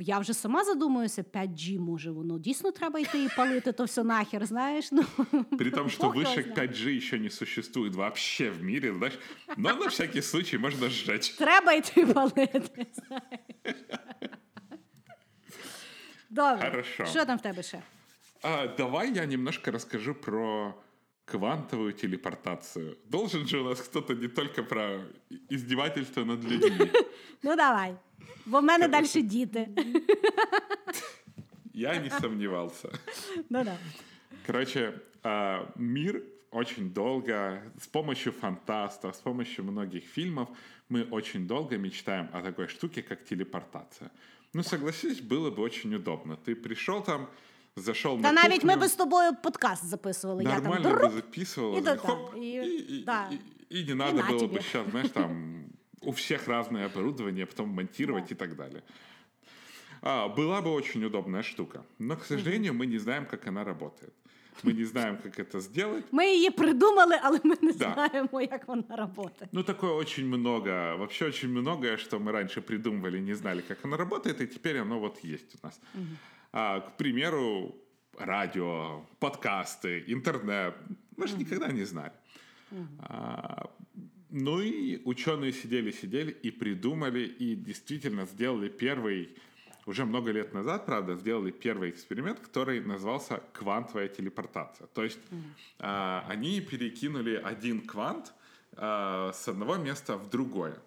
я вже сама задумуюся, 5G, може, воно дійсно треба йти і палити то все нахер, знаєш. Ну, [laughs] При том, что Бог его вышек знает. 5G еще не существует вообще в мире, знаешь. Но на всякий случай можно сжечь. Треба йти палити. [laughs] знаєш. Добре. Хорошо. Що там в тебе ще? А, давай я немножко расскажу про квантовую телепортацию. Должен же у нас кто-то не только про издевательство над людьми. [laughs] Ну давай. Бо в мене далі діти. [laughs] Я не сомневался. Ну да. Короче, а, мир очень долго, с помощью фантастов, с помощью многих фильмов, мы очень долго мечтаем о такой штуке, как телепортация. Ну, согласись, было бы очень удобно. Ты пришел там, зашел Та на навіть ми кухню, би з тобою подкаст записували. Я там нормально бы друп, записывал, и да, хоп, да, и- и, и- да. и- и не надо на было тебе. бы сейчас, знаешь, там у всех разное оборудование, потом монтировать и так далее. А, была бы очень удобная штука, но, к сожалению, мы не знаем, как она работает. Мы не знаем, как это сделать. Ми її придумали, але ми не Да. знаємо, як вона працює. Ну, такое очень много, вообще очень многое, что мы раньше придумывали, не знали, как оно работает, и теперь оно вот есть у нас. А, к примеру, радио, подкасты, интернет. Мы же никогда не знали. А, ну и ученые сидели-сидели и придумали, и действительно сделали первый, уже много лет назад, правда, сделали первый эксперимент, который назывался квантовая телепортация. То есть а, они перекинули один квант а, с одного места в другое.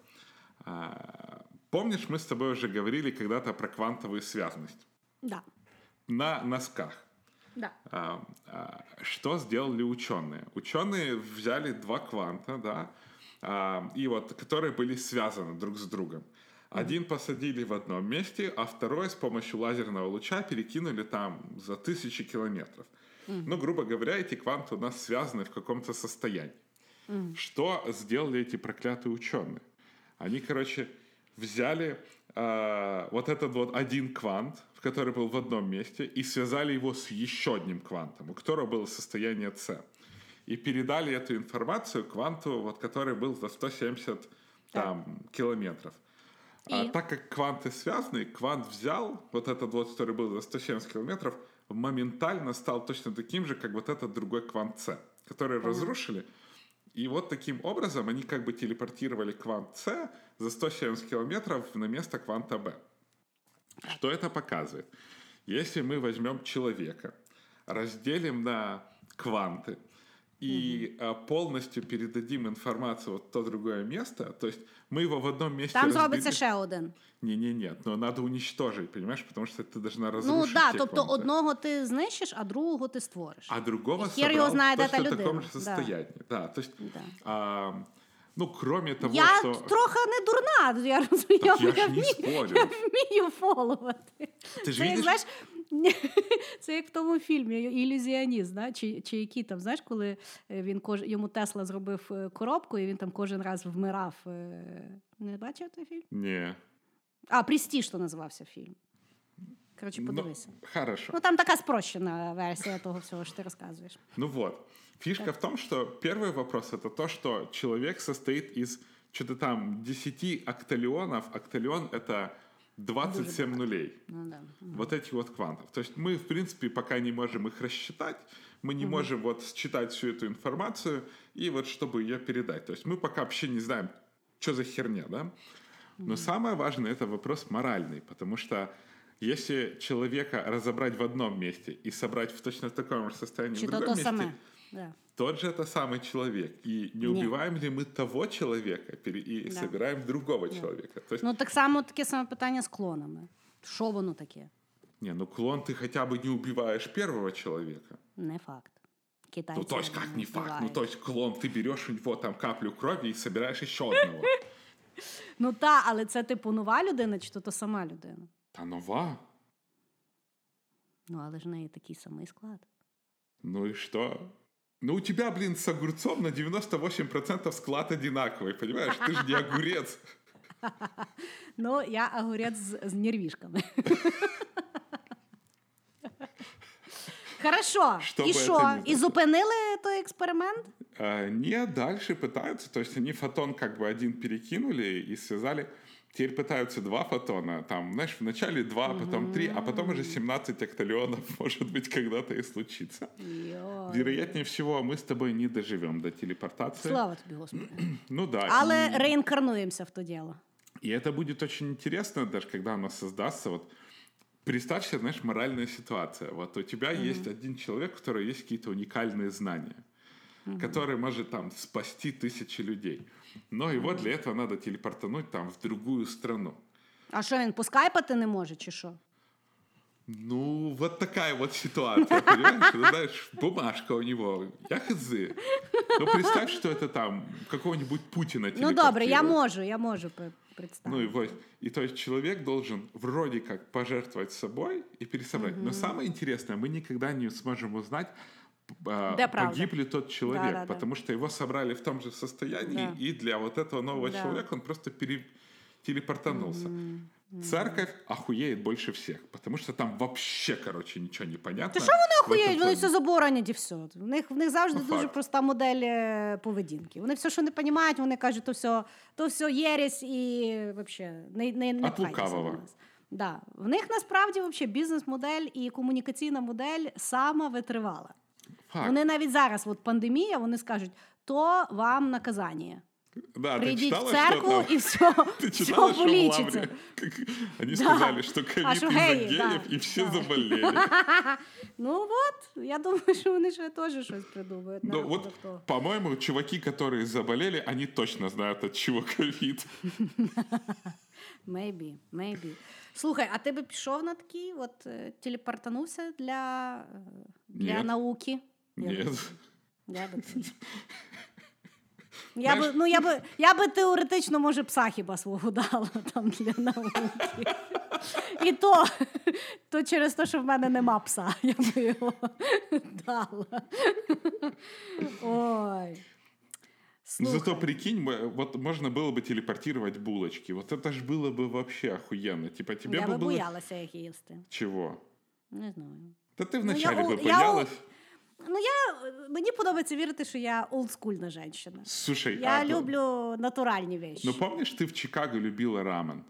А, помнишь, мы с тобой уже говорили когда-то про квантовую связность Да. на носках. Да. Что сделали ученые? Ученые взяли два кванта, да, и вот, которые были связаны друг с другом. Один посадили в одном месте, а второй с помощью лазерного луча перекинули там за тысячи километров. Ну, грубо говоря, эти кванты у нас связаны в каком-то состоянии. Что сделали эти проклятые ученые? Они, короче, взяли э, вот этот вот один квант, который был в одном месте, и связали его с еще одним квантом, у которого было состояние С. И передали эту информацию кванту, вот, который был за 170 там, километров. А И? так как кванты связаны, квант взял вот этот вот, который был за 170 километров, моментально стал точно таким же, как вот этот другой квант С, который разрушили. И вот таким образом они как бы телепортировали квант С за 170 километров на место кванта Б. Что это показывает? Если мы возьмем человека, разделим на кванты и а, полностью передадим информацию вот в то другое место, то есть мы его в одном месте Там разбили- зробиться ще один. Не, не, нет, но надо уничтожить, понимаешь, потому что ты должна Ну разрушить. так, те тобто кванты. одного ти знищиш, а другого ти створиш. а другого Хер его собрал знает точно эта в таком людина. же Да. состоянии. Да, то есть, Да. а, ну, кроме того, Я что... трохи не дурна, я розумію, Так я я, вмію, спорю. я вмію фоловати. Ти ж Це як, знаєш, [laughs] це як в тому фільмі Ілюзіоніст, да? чи, чи який там, знаєш, коли е, він кож... йому Тесла зробив е, коробку, і він там кожен раз вмирав. е, Не бачив той фільм? Не. А, Престіж, то називався фільм. Коротше, Ну, подивися. хорошо. Ну там така спрощена версія того всього, що ти розказуєш. Ну вот. Фишка в том, что первый вопрос это то, что человек состоит из что-то там 10 окталионов. Окталион это 27 нулей. Ну, да. Вот эти вот квантов. То есть мы, в принципе, пока не можем их рассчитать, мы не можем вот считать всю эту информацию и вот чтобы ее передать. То есть мы пока вообще не знаем, что за херня, да? Но самое важное это вопрос моральный, потому что если человека разобрать в одном месте и собрать в точно таком же состоянии Чи в другом месте, саме. Да. тот же это самый человек. И не убиваем ли мы того человека пере- и Да. собираем другого человека? То есть, Ну так само таке саме питання з клонами. Що воно таке? не, ну клон ты хотя бы не убиваешь первого человека. Не факт. Китайці Ну, то есть, как не факт? Ну, вбивають. то есть, клон, ты берешь у него там каплю крови и собираешь еще одного. [laughs] Ну та, але це типу нова людина, чи то та сама людина? Та нова? Ну, але ж в неї такий самий склад. Ну и что? Ну, у тебя, блин, с огурцом на 98% склад одинаковый, понимаешь? Ты же не огурец. Ну, я огурець з, з нервішками. Хорошо. Що і би це що? не І значило. зупинили той експеримент? А, Не, дальше пытаются, то есть они фотон как бы один перекинули и связали. Теперь пытаются два фотона, там, знаешь, вначале два, потом три, а потом уже 17 окталионов, [laughs] может быть, когда-то и случится. Йой. Вероятнее всего, мы с тобой не доживем до телепортации. Слава тобі, Господи. [clears throat] Ну да. Але и, реінкарнуємося в то діло. и это будет очень интересно, даже когда оно создастся. Вот представь себе, знаешь, моральная ситуация. Вот у тебя есть один человек, у которого есть какие-то уникальные знания, Который может там спасти тысячи людей. Но его для этого надо телепортануть там в другую страну. А що він поскайпати не може, чи що? Ну, вот такая вот ситуация, понимаешь? Ну, знаешь, бумажка у него, я хз. Ну, представь, что это там какого-нибудь Путина Ну добре, я можу, я можу пе- Ну и вот, и то есть человек должен вроде как пожертвовать собой и пересобрать. Но самое интересное, мы никогда не сможем узнать, Да, правда. погиб ли тот человек, Да, да, да. что его собрали в том же состоянии, Да. и для вот этого нового Да. человека он просто пере- телепортанулся. Церковь охуеет больше всех, потому что там вообще, короче, ничего не понятно. Та що вони охуєють? Вони все заборонять і все. В них, в них завжди Ну, дуже факт. проста модель е, поведінки. Вони все, що не розуміють, вони кажуть, то все, то все єресь і взагалі не, не, не От лукавого. Да. В них насправді вообще бізнес-модель і комунікаційна модель сама витривала. Факт. Вони навіть зараз, от пандемія, вони скажуть, то вам наказання. Да, ты Прийдіть читала, в [laughs] церкву что там? і все, Ты все читала, что в полічиться. Лавре, как [laughs] они Да. сказали, что А ковид что из-за геи, да, геев, и все да. заболели. [laughs] Ну от, я думаю, що вони ще теж щось придумають. на Ну рахунок вот, того. по-моему, чуваки, которые заболели, они точно знают, от чего ковид. Maybe, maybe. Слухай, а ти би пішов на такий, от е, телепортанувся для, е, для Ні. науки? Я Нет. би- Я би, [laughs] я би, Знаєш- ну, я би, я би теоретично, може, пса хіба свого дала там для науки. І то, то через те, що в мене нема пса, я би його дала. Ой. Ну, Слухай, Зато прикинь, м- вот можно было бы телепортировать булочки. Вот это ж было бы вообще охуенно. Типа тебе я бы би было... боялася їх їсти. Чего? Не знаю. Да ты я вначале ол- бы я боялась. Ну, я, мені подобається вірити, що я олдскульна жінка. Слушай, Я а, люблю натуральні вещи. Ну помнишь, ты в Чикаго любила рамен?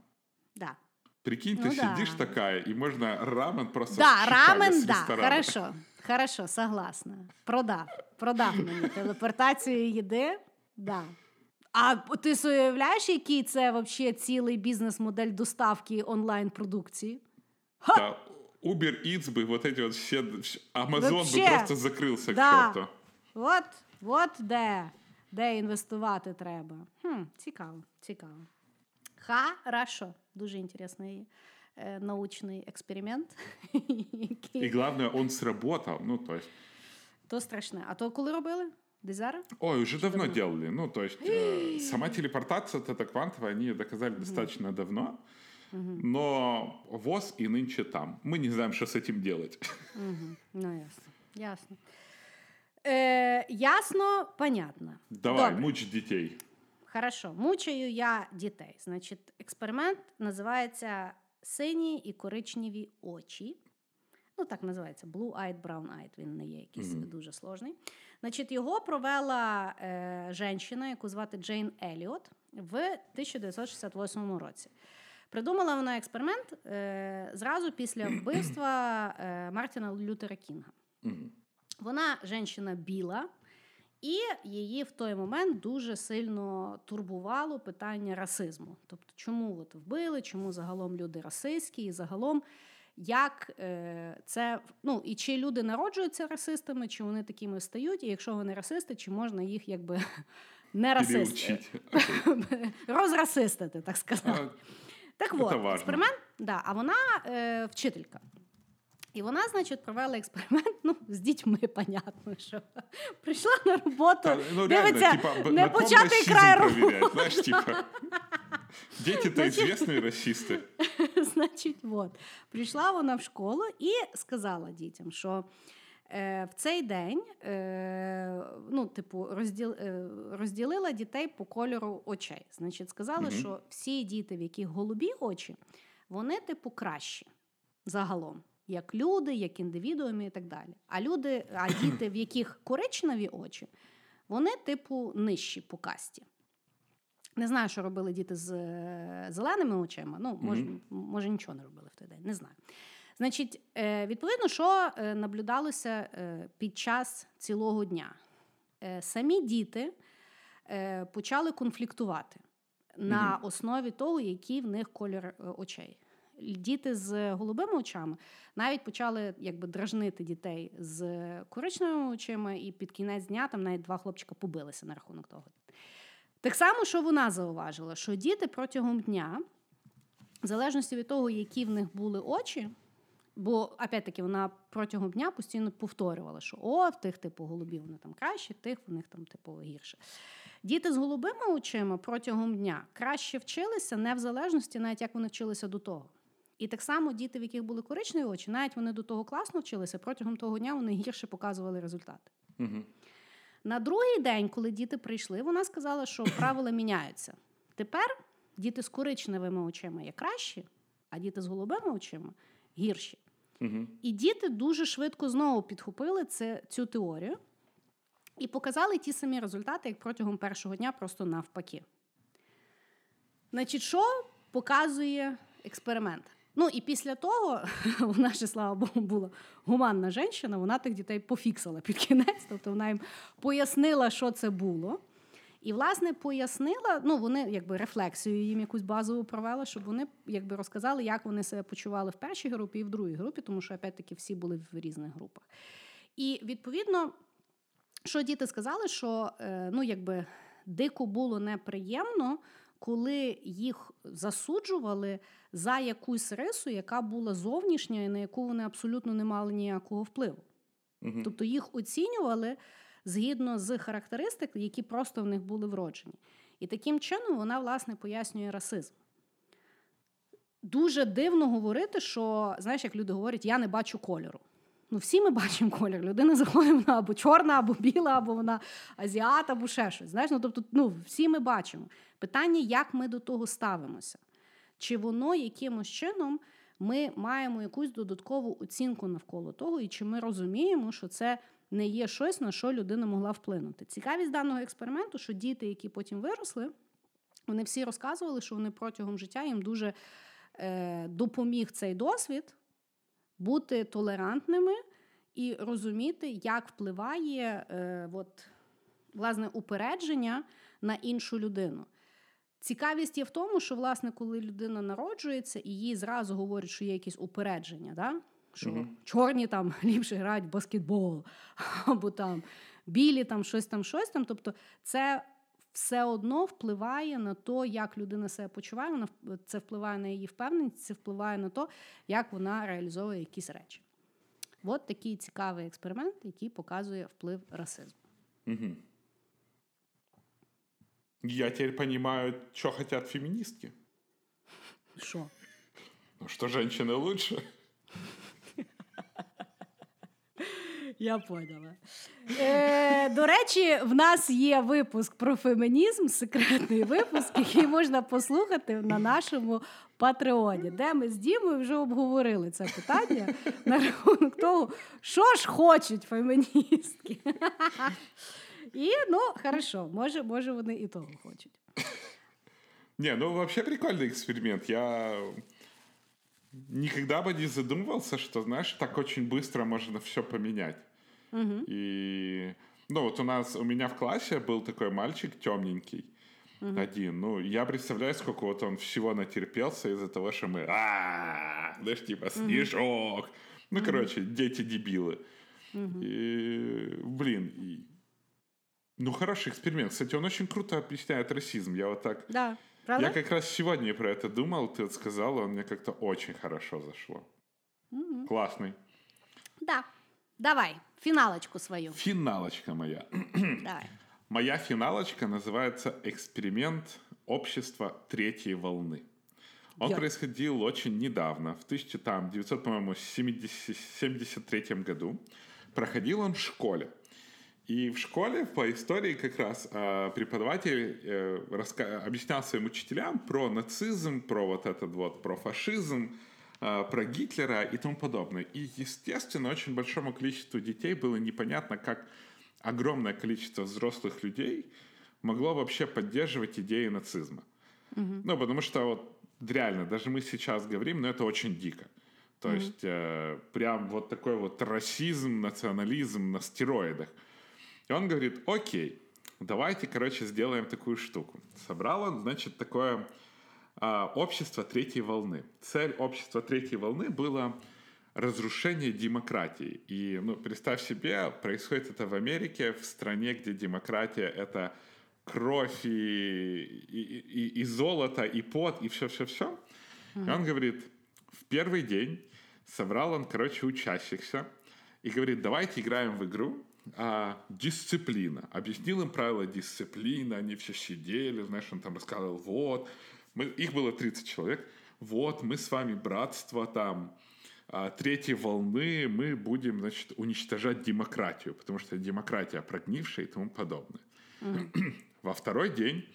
да. Прикинь, Ну ты да. сидишь такая, и можно рамен просто Да, рамен, да, хорошо, хорошо, согласна. Продав, продав мені телепортацію їди, да. А ти уявляєш, який це вообще цілий бізнес-модель доставки онлайн-продукції? Да, Uber Eats бы вот эти вот все... вс- Amazon Вообще. бы просто закрылся Да. к черту. От, от де, де інвестувати треба. Хм, цікаво, цікаво. Хорошо. Дуже інтересний е, научний експеримент. [laughs] який- И главное, он сработал. Ну, то есть... То страшне. А то коли робили? Десь зараз? Ой, уже давно давно? делали. Ну, то есть э, сама телепортация [gasps] это квантовая, они доказали достаточно давно. Но ВОЗ и нынче там. Мы не знаем, что с этим делать. Угу. Ну, ясно. Ясно. Е, ясно, понятно. Давай, Добре. муч детей. Хорошо, мучаю я дітей. Значить, експеримент називається Сині і коричневі очі. Ну, так називається Blue-eyed, brown-eyed, він не є якийсь Мгм. дуже сложний. Значить, його провела е, жінка, яку звати Джейн Еліот, в 1968 році. Придумала вона експеримент е, зразу після [clears throat] вбивства е, Мартіна Лютера Кінга. Вона жінка біла, і її в той момент дуже сильно турбувало питання расизму. Тобто, чому от вбили, чому загалом люди расистські, і загалом як е, це ну і чи люди народжуються расистами, чи вони такими стають, і якщо вони расисти, чи можна їх якби [laughs] не расисти, [laughs] розрасистити, так сказати. Так от, експеримент, да, а вона е, вчителька. І вона, значить, провела експеримент ну, з дітьми, понятно, що прийшла на роботу, та, ну, дивиться, реально, типа, не початий край роботи. типа. Дети-то Значит- известные расисты. [laughs] Значить, от, прийшла вона в школу і сказала дітям, що в цей день е, ну, типу, розділ, е, розділила дітей по кольору очей. Значить, сказала, Мгм. що всі діти, в яких голубі очі, вони, типу, кращі загалом. Як люди, як індивідууми і так далі. А люди, а [clears throat] діти, в яких коричневі очі, вони, типу, нижчі по касті. Не знаю, що робили діти з е, зеленими очима. Ну, може, Мгм. може, нічого не робили в той день, не знаю. Значить, е, відповідно, що е, наблюдалося е, під час цілого дня? Самі діти почали конфліктувати на основі того, який в них колір очей. Діти з голубими очами навіть почали якби дражнити дітей з коричневими очима, і під кінець дня там навіть два хлопчика побилися на рахунок того. Так само, що вона зауважила, що діти протягом дня, в залежності від того, які в них були очі, бо опять-таки вона протягом дня постійно повторювала, що о, в тих типу голубів вони там краще, тих в них там типу гірше. Діти з голубими очима протягом дня краще вчилися не в залежності, навіть як вони вчилися до того. І так само діти, в яких були коричневі очі, навіть вони до того класно вчилися, протягом того дня вони гірше показували результати. Мгм. На другий день, коли діти прийшли, вона сказала, що правила міняються. Тепер діти з коричневими очима є кращі, а діти з голубими очима гірші. Мгм. І діти дуже швидко знову підхопили це, цю теорію і показали ті самі результати, як протягом першого дня, просто навпаки. Значить, що показує експеримент? Ну і після того [laughs] вона ще, слава Богу, була гуманна жінка, вона тих дітей пофіксила під кінець, тобто вона їм пояснила, що це було. І, власне, пояснила, ну, вони якби рефлексію їм якусь базову провела, щоб вони якби розказали, як вони себе почували в першій групі і в другій групі, тому що, опять-таки, всі були в різних групах. І відповідно, що діти сказали, що е, ну, якби дико було неприємно, коли їх засуджували за якусь рису, яка була зовнішня і на яку вони абсолютно не мали ніякого впливу. Мгм. Тобто їх оцінювали згідно з характеристик, які просто в них були вроджені. І таким чином вона, власне, пояснює расизм. Дуже дивно говорити, що, знаєш, як люди говорять, я не бачу кольору. Ну, всі ми бачимо колір. Людина заходить, вона або чорна, або біла, або вона азіат, або ще щось. Знаєш, ну тобто, ну, всі ми бачимо. Питання, як ми до того ставимося. Чи воно якимось чином ми маємо якусь додаткову оцінку навколо того, і чи ми розуміємо, що це не є щось, на що людина могла вплинути. Цікавість даного експерименту, що діти, які потім виросли, вони всі розказували, що вони протягом життя їм дуже е, допоміг цей досвід бути толерантними і розуміти, як впливає е, от, власне упередження на іншу людину. Цікавість є в тому, що, власне, коли людина народжується і їй зразу говорять, що є якісь упередження, да? Що uh чорні там [laughs] ліпше грають в баскетбол, [laughs] або там білі там щось там, щось там. Тобто, це все одно впливає на те, як людина себе почуває, вона це впливає на її впевненість, це впливає на те, як вона реалізовує якісь речі. От такий цікавий експеримент, який показує вплив расизму. Угу. Я теперь понимаю, что хотят феминистки. Что? Ну, что женщины лучше. Я поняла. Е, До речі, в нас є випуск про фемінізм, секретний випуск, який можна послухати на нашому Патреоні, де ми з Дімою вже обговорили це питання на рахунок того, що ж хочуть феміністки. І ну, хорошо, може, може, вони і того хочуть. Не, ну вообще прикольный эксперимент. Я никогда бы не задумывался, что, знаешь, так очень быстро можно все поменять. Угу. И, ну, вот у нас, у меня в классе был такой мальчик темненький, угу. один. Ну, я представляю, сколько вот он всего натерпелся из-за того, что мы, а знаешь, типа, снежок. Ну, короче, дети-дебилы. И, блин, и... ну, хороший эксперимент. Кстати, он очень круто объясняет расизм. Я вот так... Да. Правда? Я как раз сегодня про это думал, ты это сказала, он мне как-то очень хорошо зашло. Угу. Классный. Да. Давай, финалочку свою. Финалочка моя. [clears throat] Давай. Моя финалочка называется «Эксперимент общества третьей волны». Он Я. происходил очень недавно, в 1973 году. Проходил он в школе. И в школе по истории как раз э, преподаватель э, раска- объяснял своим учителям про нацизм, про вот этот вот, про фашизм, про Гитлера и тому подобное. И, естественно, очень большому количеству детей было непонятно, как огромное количество взрослых людей могло вообще поддерживать идеи нацизма. Угу. Ну, потому что вот реально, даже мы сейчас говорим, но это очень дико. То mm есть э, прям вот такой вот расизм, национализм на стероидах. И он говорит, окей, давайте, короче, сделаем такую штуку. Собрал он, значит, такое общество третьей волны. Цель общества третьей волны была разрушение демократии. И ну, представь себе, происходит это в Америке, в стране, где демократия — это кровь и, и, и, и золото, и пот, и все-все-все. Mm-hmm. И он говорит, в первый день собрал он, короче, учащихся и говорит, давайте играем в игру, а, дисциплина. Объяснил им правила дисциплины, они все сидели, знаешь, он там рассказывал, вот, мы, их было 30 человек. Вот, мы с вами братство там а, третьей волны, мы будем, значит, уничтожать демократию, потому что демократия прогнившая и тому подобное. Mm. Во второй день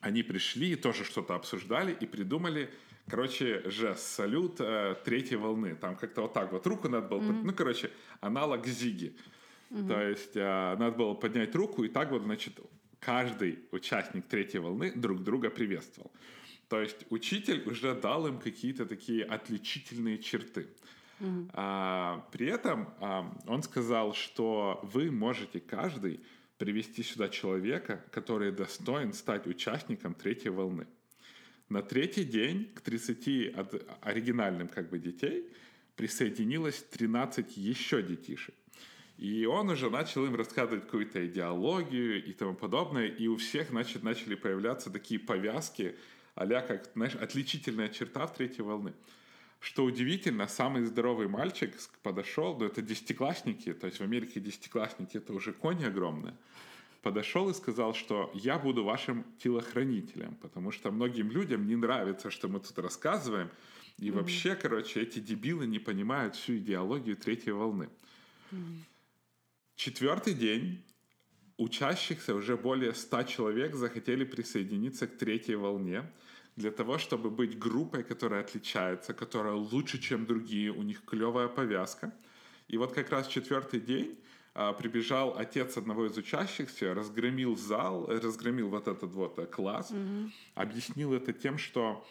они пришли и тоже что-то обсуждали и придумали, короче, жест, салют э, третьей волны. Там как-то вот так вот руку надо было, mm-hmm. ну, короче, аналог Зиги. Mm-hmm. То есть э, надо было поднять руку и так вот, значит, каждый участник третьей волны друг друга приветствовал. То есть учитель уже дал им какие-то такие отличительные черты. Mm-hmm. А, при этом а, он сказал, что вы можете каждый привести сюда человека, который достоин стать участником третьей волны. На третий день к 30 оригинальным как бы детей присоединилось 13 еще детишек. И он уже начал им рассказывать какую-то идеологию и тому подобное, и у всех значит, начали появляться такие повязки, а как, знаешь, отличительная черта в третьей волны. Что удивительно, самый здоровый мальчик подошел, ну это десятиклассники, то есть в Америке десятиклассники это уже кони огромные, подошел и сказал, что я буду вашим телохранителем, потому что многим людям не нравится, что мы тут рассказываем, И вообще, короче, эти дебилы не понимают всю идеологию третьей волны. Четвертый день учащихся уже более 100 человек захотели присоединиться к третьей волне для того, чтобы быть группой, которая отличается, которая лучше, чем другие, у них клевая повязка. И вот как раз четвертый день а, прибежал отец одного из учащихся, разгромил зал, разгромил вот этот вот э, класс, mm-hmm. объяснил это тем, что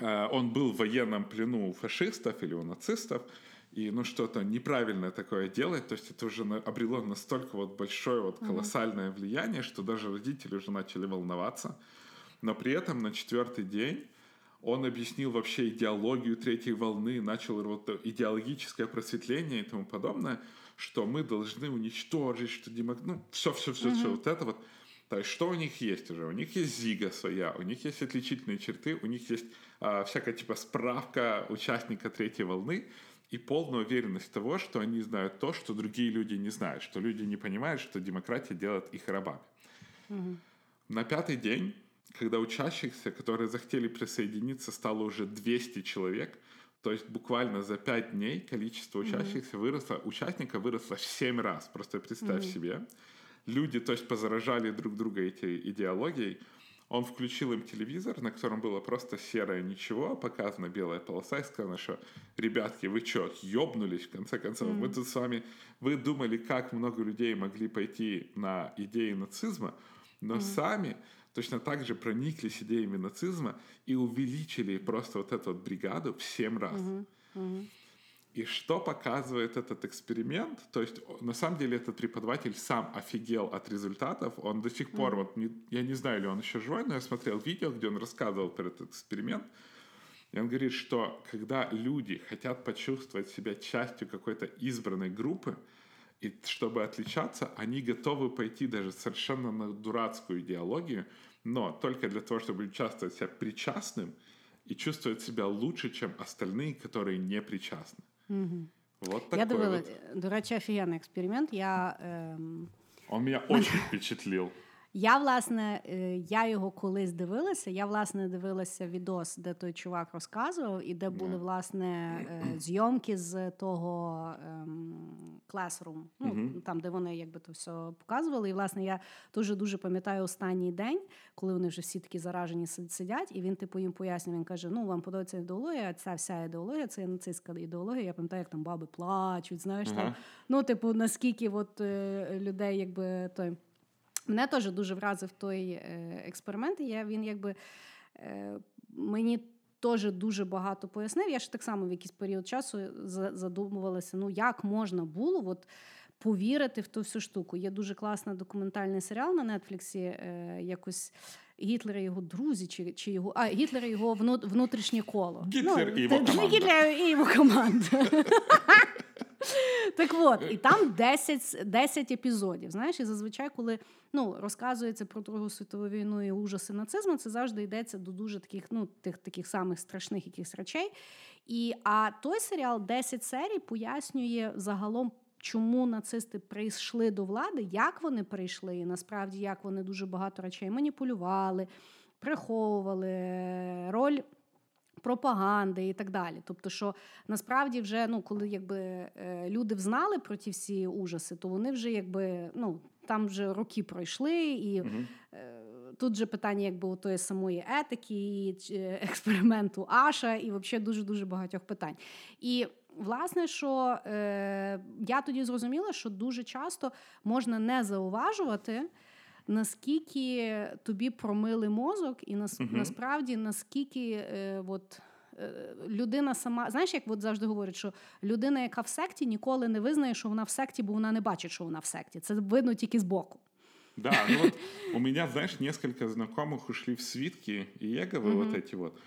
э, он был в военном плену у фашистов или у нацистов, и ну что-то неправильное такое делать, то есть это уже обрело настолько вот большое вот колоссальное mm-hmm. влияние, что даже родители уже начали волноваться. Но при этом на четвертый день он объяснил вообще идеологию третьей волны, начал вот идеологическое просветление и тому подобное, что мы должны уничтожить, что демок... ну все, все, все, mm-hmm. все вот это вот. То есть что у них есть уже? У них есть зига своя, у них есть отличительные черты, у них есть а, всякая типа справка участника третьей волны и полная уверенность того, что они знают то, что другие люди не знают, что люди не понимают, что демократия делает их рабами. Mm-hmm. На пятый день когда учащихся, которые захотели присоединиться, стало уже 200 человек, то есть буквально за 5 дней количество учащихся mm-hmm. выросло, участников выросло в 7 раз, просто представь mm-hmm. себе. Люди, то есть, позаражали друг друга этой идеологией. Он включил им телевизор, на котором было просто серое ничего, показана белая полоса, и сказал, что, ребятки, вы что, ёбнулись, в конце концов? Mm-hmm. Мы тут с вами, вы думали, как много людей могли пойти на идеи нацизма, но mm-hmm. сами точно так же прониклись идеями нацизма и увеличили просто вот эту вот бригаду в семь раз. Uh-huh. Uh-huh. И что показывает этот эксперимент? То есть, на самом деле, этот преподаватель сам офигел от результатов. Он до сих пор, mm-hmm. вот, не, я не знаю, ли он еще живой, но я смотрел видео, где он рассказывал про этот эксперимент. И он говорит, что когда люди хотят почувствовать себя частью какой-то избранной группы, и чтобы отличаться, они готовы пойти даже совершенно на дурацкую идеологию, но только для того, чтобы чувствовать себя причастным и чувствовать себя лучше, чем остальные, которые не причастны. Угу. Вот такой Я думала, вот. до речі, офігенний експеримент. Я, ем... Он меня [laughs] очень впечатлил. Я, власне, е, я його колись дивилася. Я, власне, дивилася відос, де той чувак розказував, і де були, власне, е, зйомки з того ем, Classroom, ну, там, де вони якби то все показували. І, власне, я дуже-дуже пам'ятаю останній день, коли вони вже всі такі заражені сидять, і він, типу, їм пояснює, він каже: ну, вам подобається ідеологія, ця вся ідеологія, це нацистська ідеологія. Я пам'ятаю, як там баби плачуть, знаєш, там, ну, типу, наскільки от, е, людей, якби той. Мене теж дуже вразив той е, експеримент. Я він якби е, мені теж дуже багато пояснив. Я ж так само в якийсь період часу задумувалася, ну як можна було от, повірити в ту всю штуку. Є дуже класний документальний серіал на Нетфліксі, е, якось. Гітлер і його друзі, чи чи його а Гітлер і його внутрішнє коло. Гітлер ну, і його [laughs] команда. Гітлер і його команда. [laughs] Так от, і там 10 10 епізодів. Знаєш, і зазвичай, коли ну, розказується про Другу світову війну і ужаси нацизму, це завжди йдеться до дуже таких, ну, тих таких самих страшних якихось речей. І, А той серіал 10 серій пояснює загалом. Чому нацисти прийшли до влади, як вони прийшли, і насправді як вони дуже багато речей маніпулювали, приховували роль пропаганди і так далі. Тобто, що насправді вже ну, коли якби е, люди взнали про ті всі ужаси, то вони вже якби ну там вже роки пройшли, і угу. тут же питання якби у тої самої етики, і е, [laughs] експерименту Аша, і взагалі дуже дуже багатьох питань. І Власне, що е, я тоді зрозуміла, що дуже часто можна не зауважувати, наскільки тобі промили мозок, і нас, uh насправді наскільки е, от, е, людина сама, знаєш, як от завжди говорять, що людина, яка в секті, ніколи не визнає, що вона в секті, бо вона не бачить, що вона в секті. Це видно тільки збоку. Да, ну вот у меня, знаешь, несколько знакомых ушли в свитки и Еговы, mm-hmm. вот эти вот,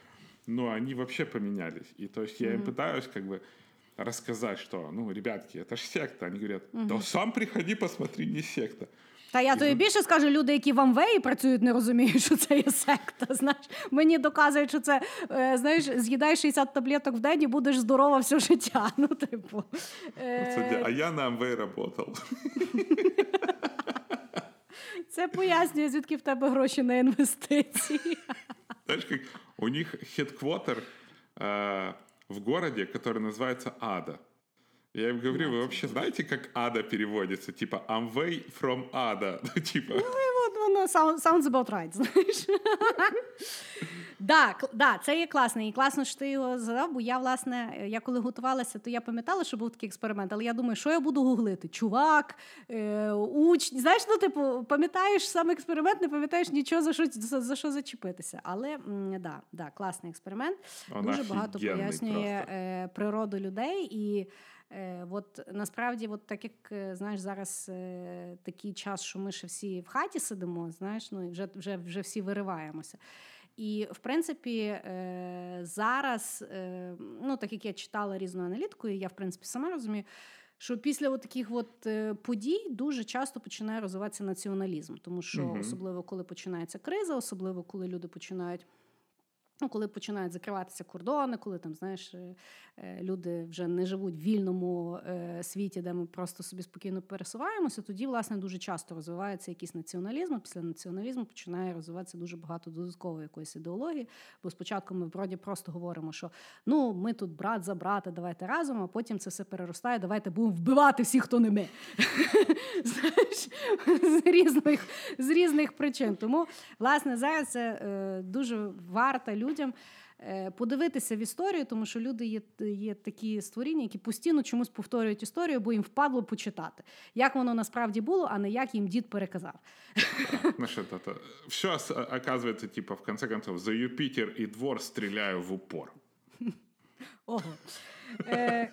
но они вообще поменялись. И то есть я mm-hmm. им пытаюсь как бы рассказать, что, ну, ребятки, это же секта. Они говорят, да mm-hmm. сам приходи, посмотри, не секта. Та я тобі більше скажу, люди, які в Амвеї працюють, не розуміють, що це є секта. [laughs] Знаєш, мені доказують, що це е, знаєш, з'їдай 60 таблеток в день і будеш здорова все життя. [laughs] Ну, типу. Е... А я на Амвей працював. [laughs] Це пояснює, звідки в тебе гроші на інвестиції. Знаєш, як у них хедквотер э, в городе, который называется Ада. Я им говорю, вы вообще знаете, как Ада переводится? Типа, I'm way from Ада. [laughs] Ну, типа, воно sound- sounds about right, [laughs] знаєш. да, да, це є класно. І класно, що ти його задав, бо я, власне, е, я коли готувалася, то я пам'ятала, що був такий експеримент, але я думаю, що я буду гуглити? Чувак, е, учень. Знаєш, ну, типу, пам'ятаєш сам експеримент, не пам'ятаєш нічого, за що, за, за що зачепитися. Але да, да, класний експеримент. Дуже багато пояснює е, природу людей. І от насправді, от так як е, знаєш, зараз е, такий час, що ми ще всі в хаті сидимо, знаєш, ну і вже, вже, вже всі вириваємося. І в принципі, е, зараз, е, ну так як я читала різну аналітику, і я в принципі сама розумію. Що після от таких от е, подій дуже часто починає розвиватися націоналізм, тому що Мгм. особливо коли починається криза, особливо коли люди починають коли починають закриватися кордони, коли там, знаєш, е, е, люди вже не живуть в вільному е, світі, де ми просто собі спокійно пересуваємося, тоді, власне, дуже часто розвивається якийсь націоналізм. Після націоналізму починає розвиватися дуже багато додаткової якоїсь ідеології. Бо спочатку ми вроді просто говоримо, що ну ми тут брат за брата, давайте разом, а потім це все переростає. Давайте будемо вбивати всіх, хто не ми. [laughs] Знаєш, з різних, з різних причин. Тому, власне, зараз дуже варто людям е, подивитися в історію, тому що люди є, є такі створіння, які постійно чомусь повторюють історію, бо їм впадло почитати, як воно насправді було, а не як їм дід переказав. знаешь, это, это, все оказывается, типа, в конце концов, за Юпитер и двор стреляю в упор. Ого. Е,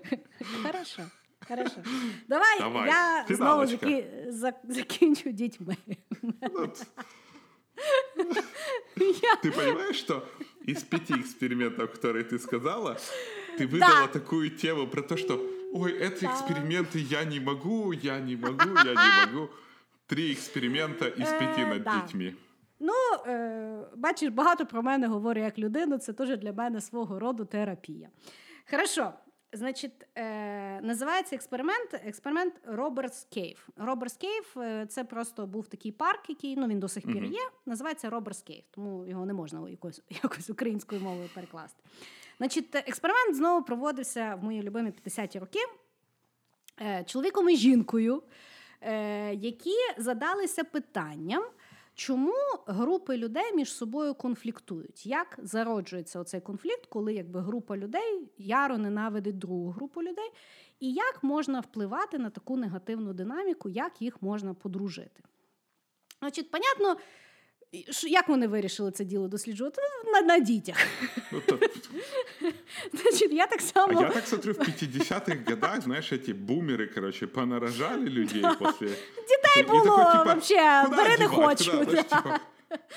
[laughs] Хорошо. Хорошо. Давай, Давай, я знову фіналочка. заки, за, закінчу дітьми. Вот. Ты понимаешь, что из пяти экспериментов, которые ты сказала, ты выдала такую тему про то, что ой, эти эксперименты я не могу, я не могу, я не могу. Три эксперимента из пяти Э, над да. детьми. Ну, е, бачиш, багато про мене говорю як людину, це теж для мене свого роду терапія. Хорошо. Значить, е, називається експеримент експеримент Robbers Cave. Robbers Cave е, це просто був такий парк, який ну він до сих пір є. Називається Robbers Cave, тому його не можна якось, [laughs] якось українською мовою перекласти. Значить, експеримент знову проводився в мої любимі 50-ті роки е, чоловіком і жінкою, е, які задалися питанням, чому групи людей між собою конфліктують. Як зароджується оцей конфлікт, коли якби група людей яро ненавидить другу групу людей, і як можна впливати на таку негативну динаміку, як їх можна подружити? Значить, понятно, як вони вирішили це діло досліджувати? Ну, На, на дітях. Ну, [laughs] то- Значить, я так А само. я так смотрю, в 50-х годах, знаешь, эти бумеры, короче, понарожали людей после... Дітей було вообще, бери не хочу. да.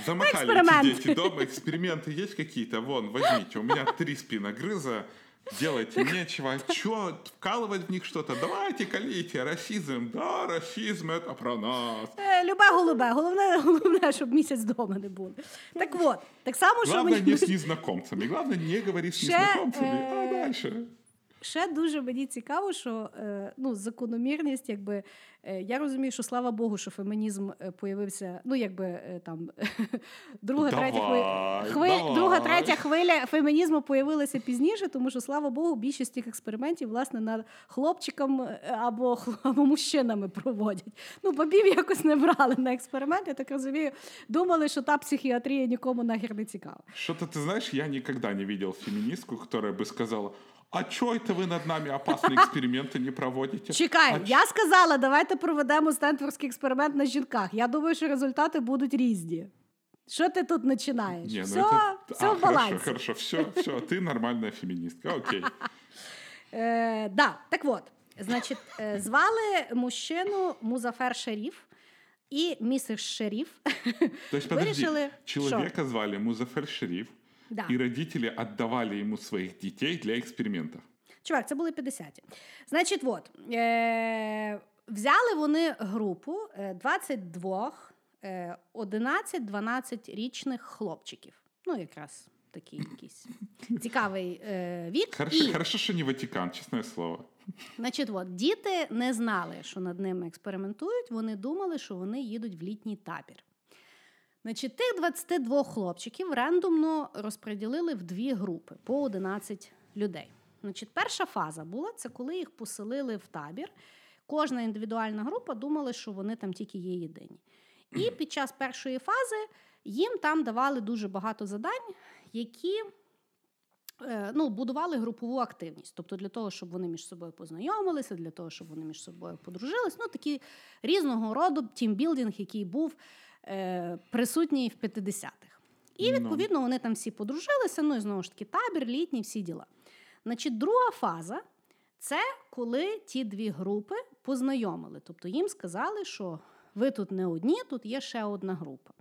Замахали Эксперимент. эти дети дома, эксперименты есть какие-то? Вон, возьмите, у меня три спиногрыза, делайте нечего. Чё, вкалывать в них что-то? Давайте, колите, расизм. Да, расизм, это про нас. Е, Любе голубе, головне, [laughs] головне, щоб місяць вдома не було. Так от, так само, що Главное, мені не с незнакомцами. Главное, не говори с Ще, незнакомцами. А е, дальше? Ще дуже мені цікаво, що е, ну, закономірність, якби е, я розумію, що слава Богу, що фемінізм е, появився, ну якби там [laughs] друга, Давай, третя хвиля, хви, друга, третя хвиля фемінізму появилася пізніше, тому що слава Богу, більшість цих експериментів власне над хлопчиком або, [laughs] або мужчинами проводять. Ну, бабів якось не брали на експеримент, я так розумію. Думали, що та психіатрія нікому нахер не цікава. Что-то ты знаешь, я никогда не видел феминистку, которая бы сказала, а чё это вы над нами опасные эксперименты не проводите? Чекай, А я сказала, давайте проведемо стенфордський експеримент на жінках. Я думаю, що результати будуть різні. Що ти тут починаєш? Не, ну все это- все А, в балансі. Хорошо, хорошо, все, все, ты нормальная феминистка, окей. [laughs] Е, да, так от, значить, е, звали мужчину Музафер Шеріф і місер Шеріф. То есть, подожди, Вирішили, человека звали Музафер Шериф, Да. и родители отдавали ему своих детей для эксперимента. Чувак, це були 50-ті. Значить, от, е, взяли вони групу е, 22 е, 11-12 річних хлопчиків. Ну, якраз такий якийсь цікавий е, вік. Хорошо, І, хорошо, что не Ватикан, честное слово. значить, от, діти не знали, що над ними експериментують. Вони думали, що вони їдуть в літній табір. Значить, тих 22 хлопчиків рандомно розподілили в дві групи по 11 людей. Значить, перша фаза була це коли їх поселили в табір. Кожна індивідуальна група думала, що вони там тільки є єдині. І [clears throat] під час першої фази їм там давали дуже багато задань, які е, ну, будували групову активність. Тобто для того, щоб вони між собою познайомилися, для того, щоб вони між собою подружились. Ну, такі різного роду тімбілдинг, який був е, присутній в 50-х. І Ну. відповідно вони там всі подружилися. Ну і знову ж таки, табір, літній, всі діла. Значить, друга фаза це коли ті дві групи познайомили. Тобто їм сказали, що ви тут не одні, тут є ще одна група.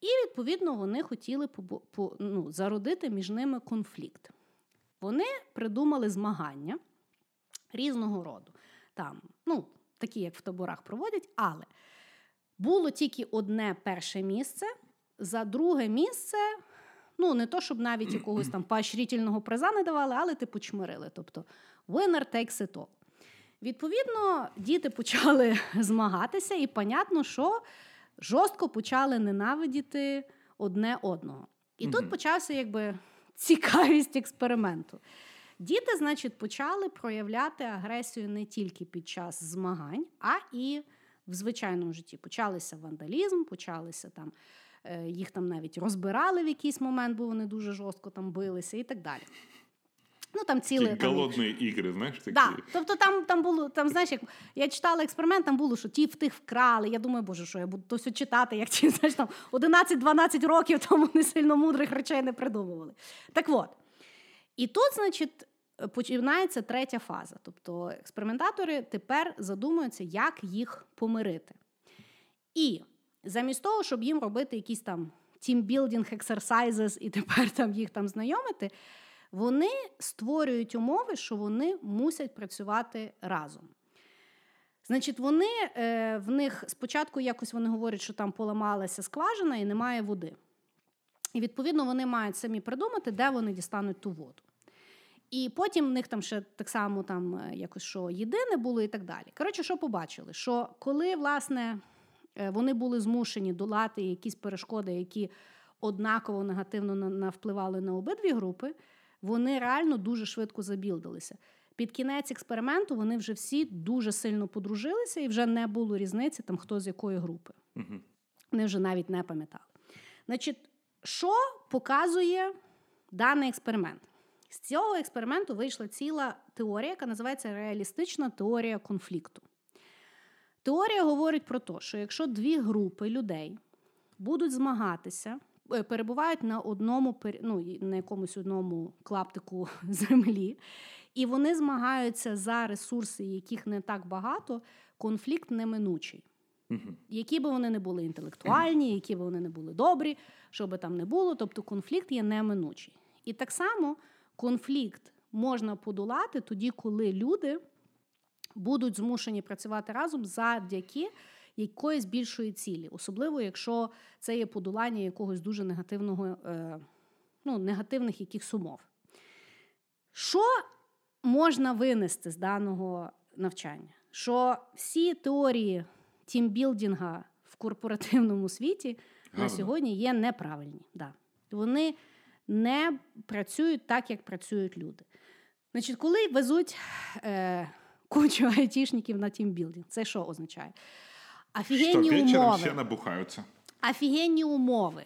І відповідно вони хотіли побу- по, ну, зародити між ними конфлікт. Вони придумали змагання різного роду. Там, ну, такі, як в таборах проводять, але було тільки одне перше місце. За друге місце, ну не то, щоб навіть якогось там поощрительного приза не давали, але типу чмирили. Тобто winner takes it all. Відповідно, діти почали [laughs] змагатися, і понятно, що жорстко почали ненавидіти одне одного. І тут почався якби цікавість експерименту. Діти, значить, почали проявляти агресію не тільки під час змагань, а і в звичайному житті. Почалися вандалізм, почалися там, е, їх там навіть розбирали в якийсь момент, бо вони дуже жорстко там билися і так далі. Ну, там ціле, там, голодні ігри, знаєш, такі. Да. Тобто там, там було, там, знаєш, як я читала експеримент, там було, що ті в тих вкрали. Я думаю, боже, що я буду то все читати, як ті, знаєш, там 11-12 років тому вони сильно мудрих речей не придумували. Так от. І тут, значить, починається третя фаза. Тобто експериментатори тепер задумуються, як їх помирити. І замість того, щоб їм робити якісь там team-building exercises і тепер там їх там знайомити, вони створюють умови, що вони мусять працювати разом. Значить, вони е, в них спочатку якось вони говорять, що там поламалася скважина і немає води. І відповідно вони мають самі придумати, де вони дістануть ту воду. І потім в них там ще так само там е, якось що єдине було і так далі. Коротше, що побачили? Що коли власне е, вони були змушені долати якісь перешкоди, які однаково негативно на- навпливали на обидві групи, вони реально дуже швидко забілдилися. Під кінець експерименту вони вже всі дуже сильно подружилися, і вже не було різниці, там хто з якої групи. Мгм. Вони вже навіть не пам'ятали. Значить, що показує даний експеримент? З цього експерименту вийшла ціла теорія, яка називається реалістична теорія конфлікту. Теорія говорить про те, що якщо дві групи людей будуть змагатися, е, перебувають на одному ну, на якомусь одному клаптику [laughs] землі, і вони змагаються за ресурси, яких не так багато, конфлікт неминучий. Які би вони не були інтелектуальні, які би вони не були добрі, що би там не було, тобто конфлікт є неминучий. І так само конфлікт можна подолати тоді, коли люди будуть змушені працювати разом завдяки якоїсь більшої цілі, особливо якщо це є подолання якогось дуже негативного, е, ну, негативних якихось умов. Що можна винести з даного навчання? Що всі теорії тімбілдинга в корпоративному світі на сьогодні є неправильні. Да. Вони не працюють так, як працюють люди. Значить, коли везуть е, кучу [laughs] айтішників на тімбілдинг, це що означає? Вечером умови. все набухаются. Офігенні умови,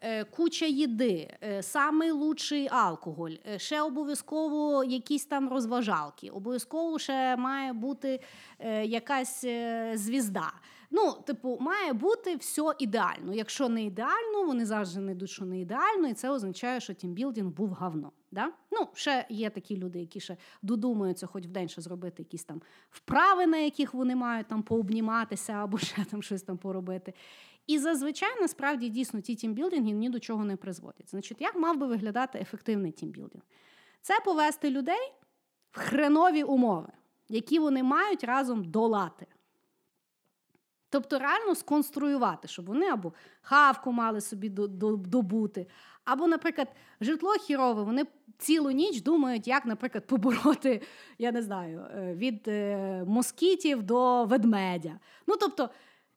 е, куча їди, е, самий лучший алкоголь, е, ще обов'язково якісь там розважалки, обов'язково ще має бути якась звізда. Ну, типу, має бути все ідеально. Якщо не ідеально, вони завжди йдуть, що не ідеально, і це означає, що тімбілдинг був говно. Да? Ну, ще є такі люди, які ще додумаються хоч в день ще зробити якісь там вправи, на яких вони мають там пообніматися або ще там щось там поробити. І зазвичай насправді дійсно ті тімбілдинги ні до чого не призводять. Значить, як мав би виглядати ефективний тімбілдинг? Це повести людей в хренові умови, які вони мають разом долати. Тобто реально сконструювати, щоб вони або хавку мали собі до- до- добути, або, наприклад, житло хєрове, вони цілу ніч думають, як, наприклад, побороти, я не знаю, е, від е, москітів до ведмедя. Ну, тобто,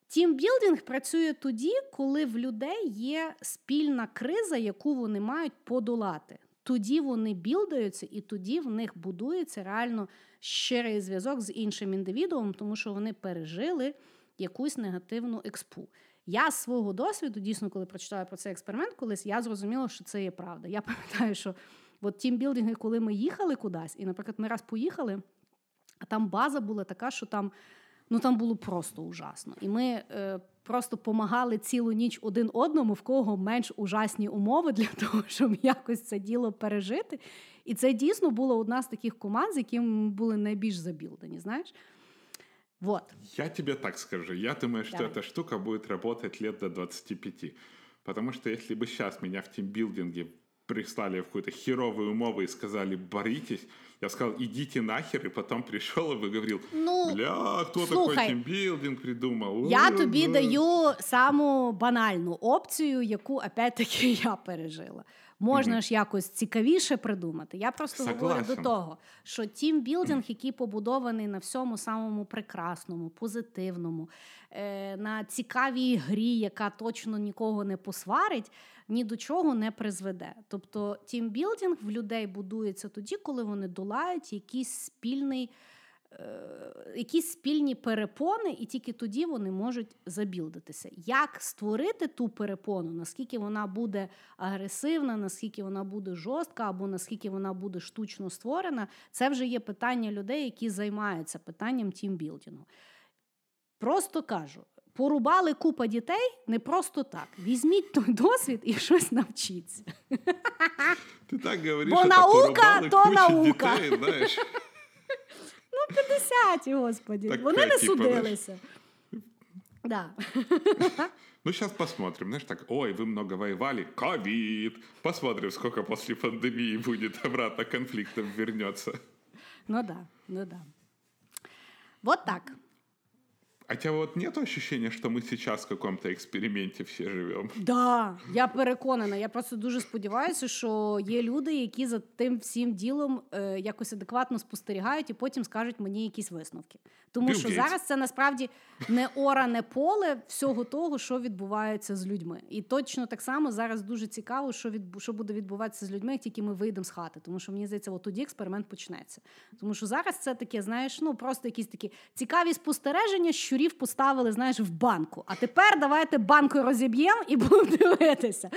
Тімбілдинг працює тоді, коли в людей є спільна криза, яку вони мають подолати. Тоді вони білдаються, і тоді в них будується реально щирий зв'язок з іншим індивідуумом, тому що вони пережили якусь негативну експу. Я з свого досвіду, дійсно, коли прочитала про цей експеримент, колись я зрозуміла, що це є правда. Я [laughs] пам'ятаю, що от тімбілдинги, коли ми їхали кудись, і, наприклад, ми раз поїхали, а там база була така, що там ну там було просто ужасно. І ми е, просто помагали цілу ніч один одному, в кого менш ужасні умови для [laughs] того, щоб якось це діло пережити. І це дійсно була одна з таких команд, з якими ми були найбільш забілдені. Знаєш? Вот. Я тебе так скажу. Я думаю, что Давай. эта штука будет работать лет до 25. Потому что если бы сейчас меня в тимбилдинге прислали в какую-то херовую умову и сказали «боритесь», я сказал «идите нахер», и потом пришел и говорил Ну, «Бля, кто слухай, такой тимбилдинг придумал?» Я тобі Е-е-е». даю саму банальну опцію, яку опять-таки [laughs] я пережила. Можна ж якось цікавіше придумати. Я просто говорю до того, що тімбілдинг, [clears throat] який побудований на всьому самому прекрасному, позитивному, е, на цікавій грі, яка точно нікого не посварить, ні до чого не призведе. Тобто тімбілдинг в людей будується тоді, коли вони долають якийсь спільний якісь спільні перепони, і тільки тоді вони можуть забілдитися. Як створити ту перепону, наскільки вона буде агресивна, наскільки вона буде жорстка, або наскільки вона буде штучно створена, це вже є питання людей, які займаються питанням тімбілдингу. Просто кажу. Порубали купа дітей не просто так. Візьміть той досвід і щось навчіться. Ты так говоришь, Бо наука, то наука. детей, знаешь. Десяті, господі. Так, Вони не типу, судилися. Да. Ну, сейчас посмотрим. Знаешь, так, ой, вы много воевали. Ковид. Посмотрим, сколько после пандемии будет обратно конфликтов вернется. Ну да, ну да. Вот так. А тебя вот нет ощущения, что мы сейчас в каком-то эксперименте все живем? Да, я переконана. Я просто дуже сподіваюся, що є люди, які за тим всім ділом е, якось адекватно спостерігають і потім скажуть мені якісь висновки. Тому Білл що Гейтс. зараз це насправді не оране поле всього того, що відбувається з людьми. І точно так само зараз дуже цікаво, що відбу- що буде відбуватися з людьми, як тільки ми вийдемо з хати. Тому що мені здається, от тоді експеримент почнеться. Тому що зараз це таке, знаєш, ну просто якісь такі цікаві спостереження, щурів поставили, знаєш, в банку. А тепер давайте банку розіб'ємо і будемо [laughs] дивитися.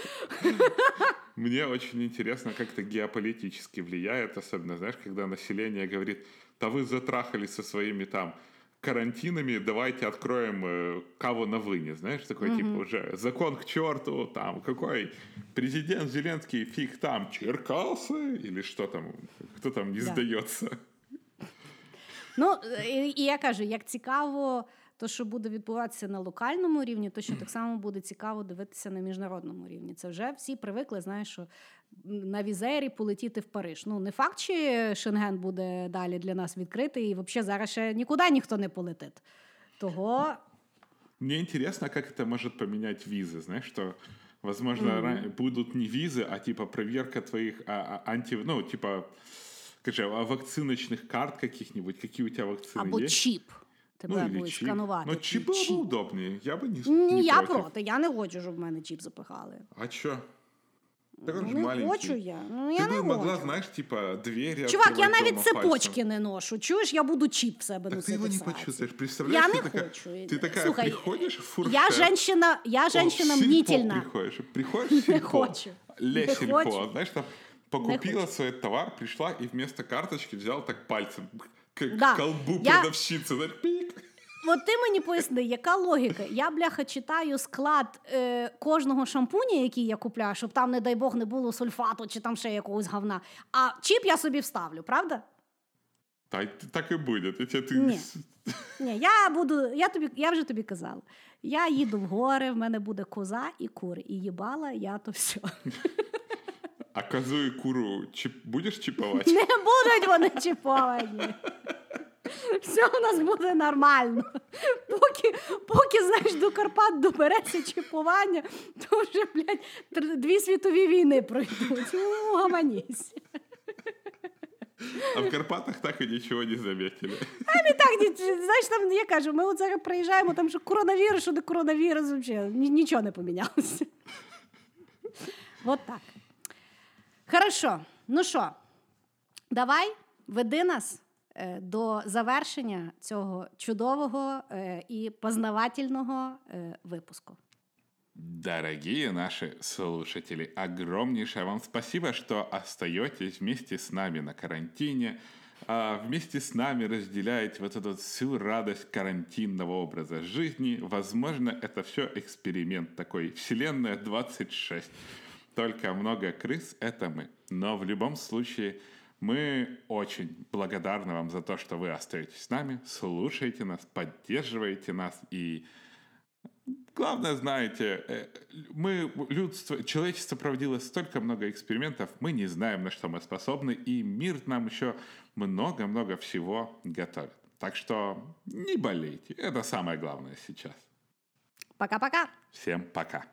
Мне очень интересно, как это геополитически влияет, особенно, знаешь, когда население говорит, да вы затрахались со своими там карантинами, давайте откроем э, кого на выне, знаешь, такой типа уже закон к черту, там какой президент Зеленский фиг там Черкасы или что там, кто там не Да. сдается. Ну і, і я кажу, як цікаво, то що буде відбуватися на локальному рівні, точно так само буде цікаво дивитися на міжнародному рівні. Це вже всі привикли, знаєш, що на візері полетіти в Париж. Ну не факт, чи Шенген буде далі для нас відкритий, і взагалі зараз ще нікуди ніхто не полетить. Того Мне интересно, как это может поменять визы, знаешь, что возможно ра- будут не визы, а типа проверка твоих а, а, анти, ну типа, скажи, а вакциночных карт каких-нибудь, какие у тебя вакцины або есть? чіп. Тебе Ну, или будуть чип. сканувати. Но твій чип было бы удобнее. Я бы не, Ні, не я против. проти. Я не хочу, щоб в мене чіп запихали. А чё? Так он же Не маленький. хочу я. Ну Ты я бы не могла, хочу. знаешь, типа, двери Чувак, я открывать навіть дома цепочки пальцем. не ношу. Чуєш, я буду чіп в себе Так ты носити. его в не сраці. почувствуешь. Представляешь, Я ты не такая, хочу. Ты такая Слухай, приходишь в фуршет. Я женщина, я О, женщина в сельпо мнительна. приходишь. Приходишь в сельпо. хочу. Ле Не сельпо. хочу. Знаешь, там покупила хочу. свой товар, пришла и вместо карточки взяла так пальцем к Да. колбу Я- продавщицы. От ти мені поясни, яка логіка? Я, бляха, читаю склад е, кожного шампуня, який я купляю, щоб там, не дай Бог, не було сульфату чи там ще якогось говна. А чіп я собі вставлю, правда? Так, так и будет. Я тебе- ты Не. Ні, я буду, я тобі, я вже тобі казала. Я їду в гори, в мене буде коза і кури. І їбала я то все. [laughs] А козу и куру чип... будешь чиповать? Не будуть вони чіповані. Все у нас буде нормально. Поки, поки знаєш, до Карпат добереться чіпування, то вже, блядь, дві світові війни пройдуть. Ну, гаманісь. А в Карпатах так и ничего не заметили. Ми так, знаєш, там я кажу, ми от зараз приїжджаємо, там що коронавірус, що не коронавірус, взагалі, нічого не помінялося. От так. Хорошо. Ну що, давай веди нас до завершення цього чудового і познавательного е, випуску. Дорогие наши слушатели, огромнейшее вам спасибо, что остаетесь вместе с нами на карантине, а вместе с нами разделяете вот эту всю радость карантинного образа жизни. Возможно, это все эксперимент такой. Вселенная 26. Только много крыс — это мы. Но в любом случае мы очень благодарны вам за то, что вы остаетесь с нами, слушаете нас, поддерживаете нас и Главное, знаете, э, мы, людство, человечество проводило столько много экспериментов, мы не знаем, на что мы способны, и мир нам еще много-много всего готовит. Так что не болейте, это самое главное сейчас. Пока-пока! Всем пока.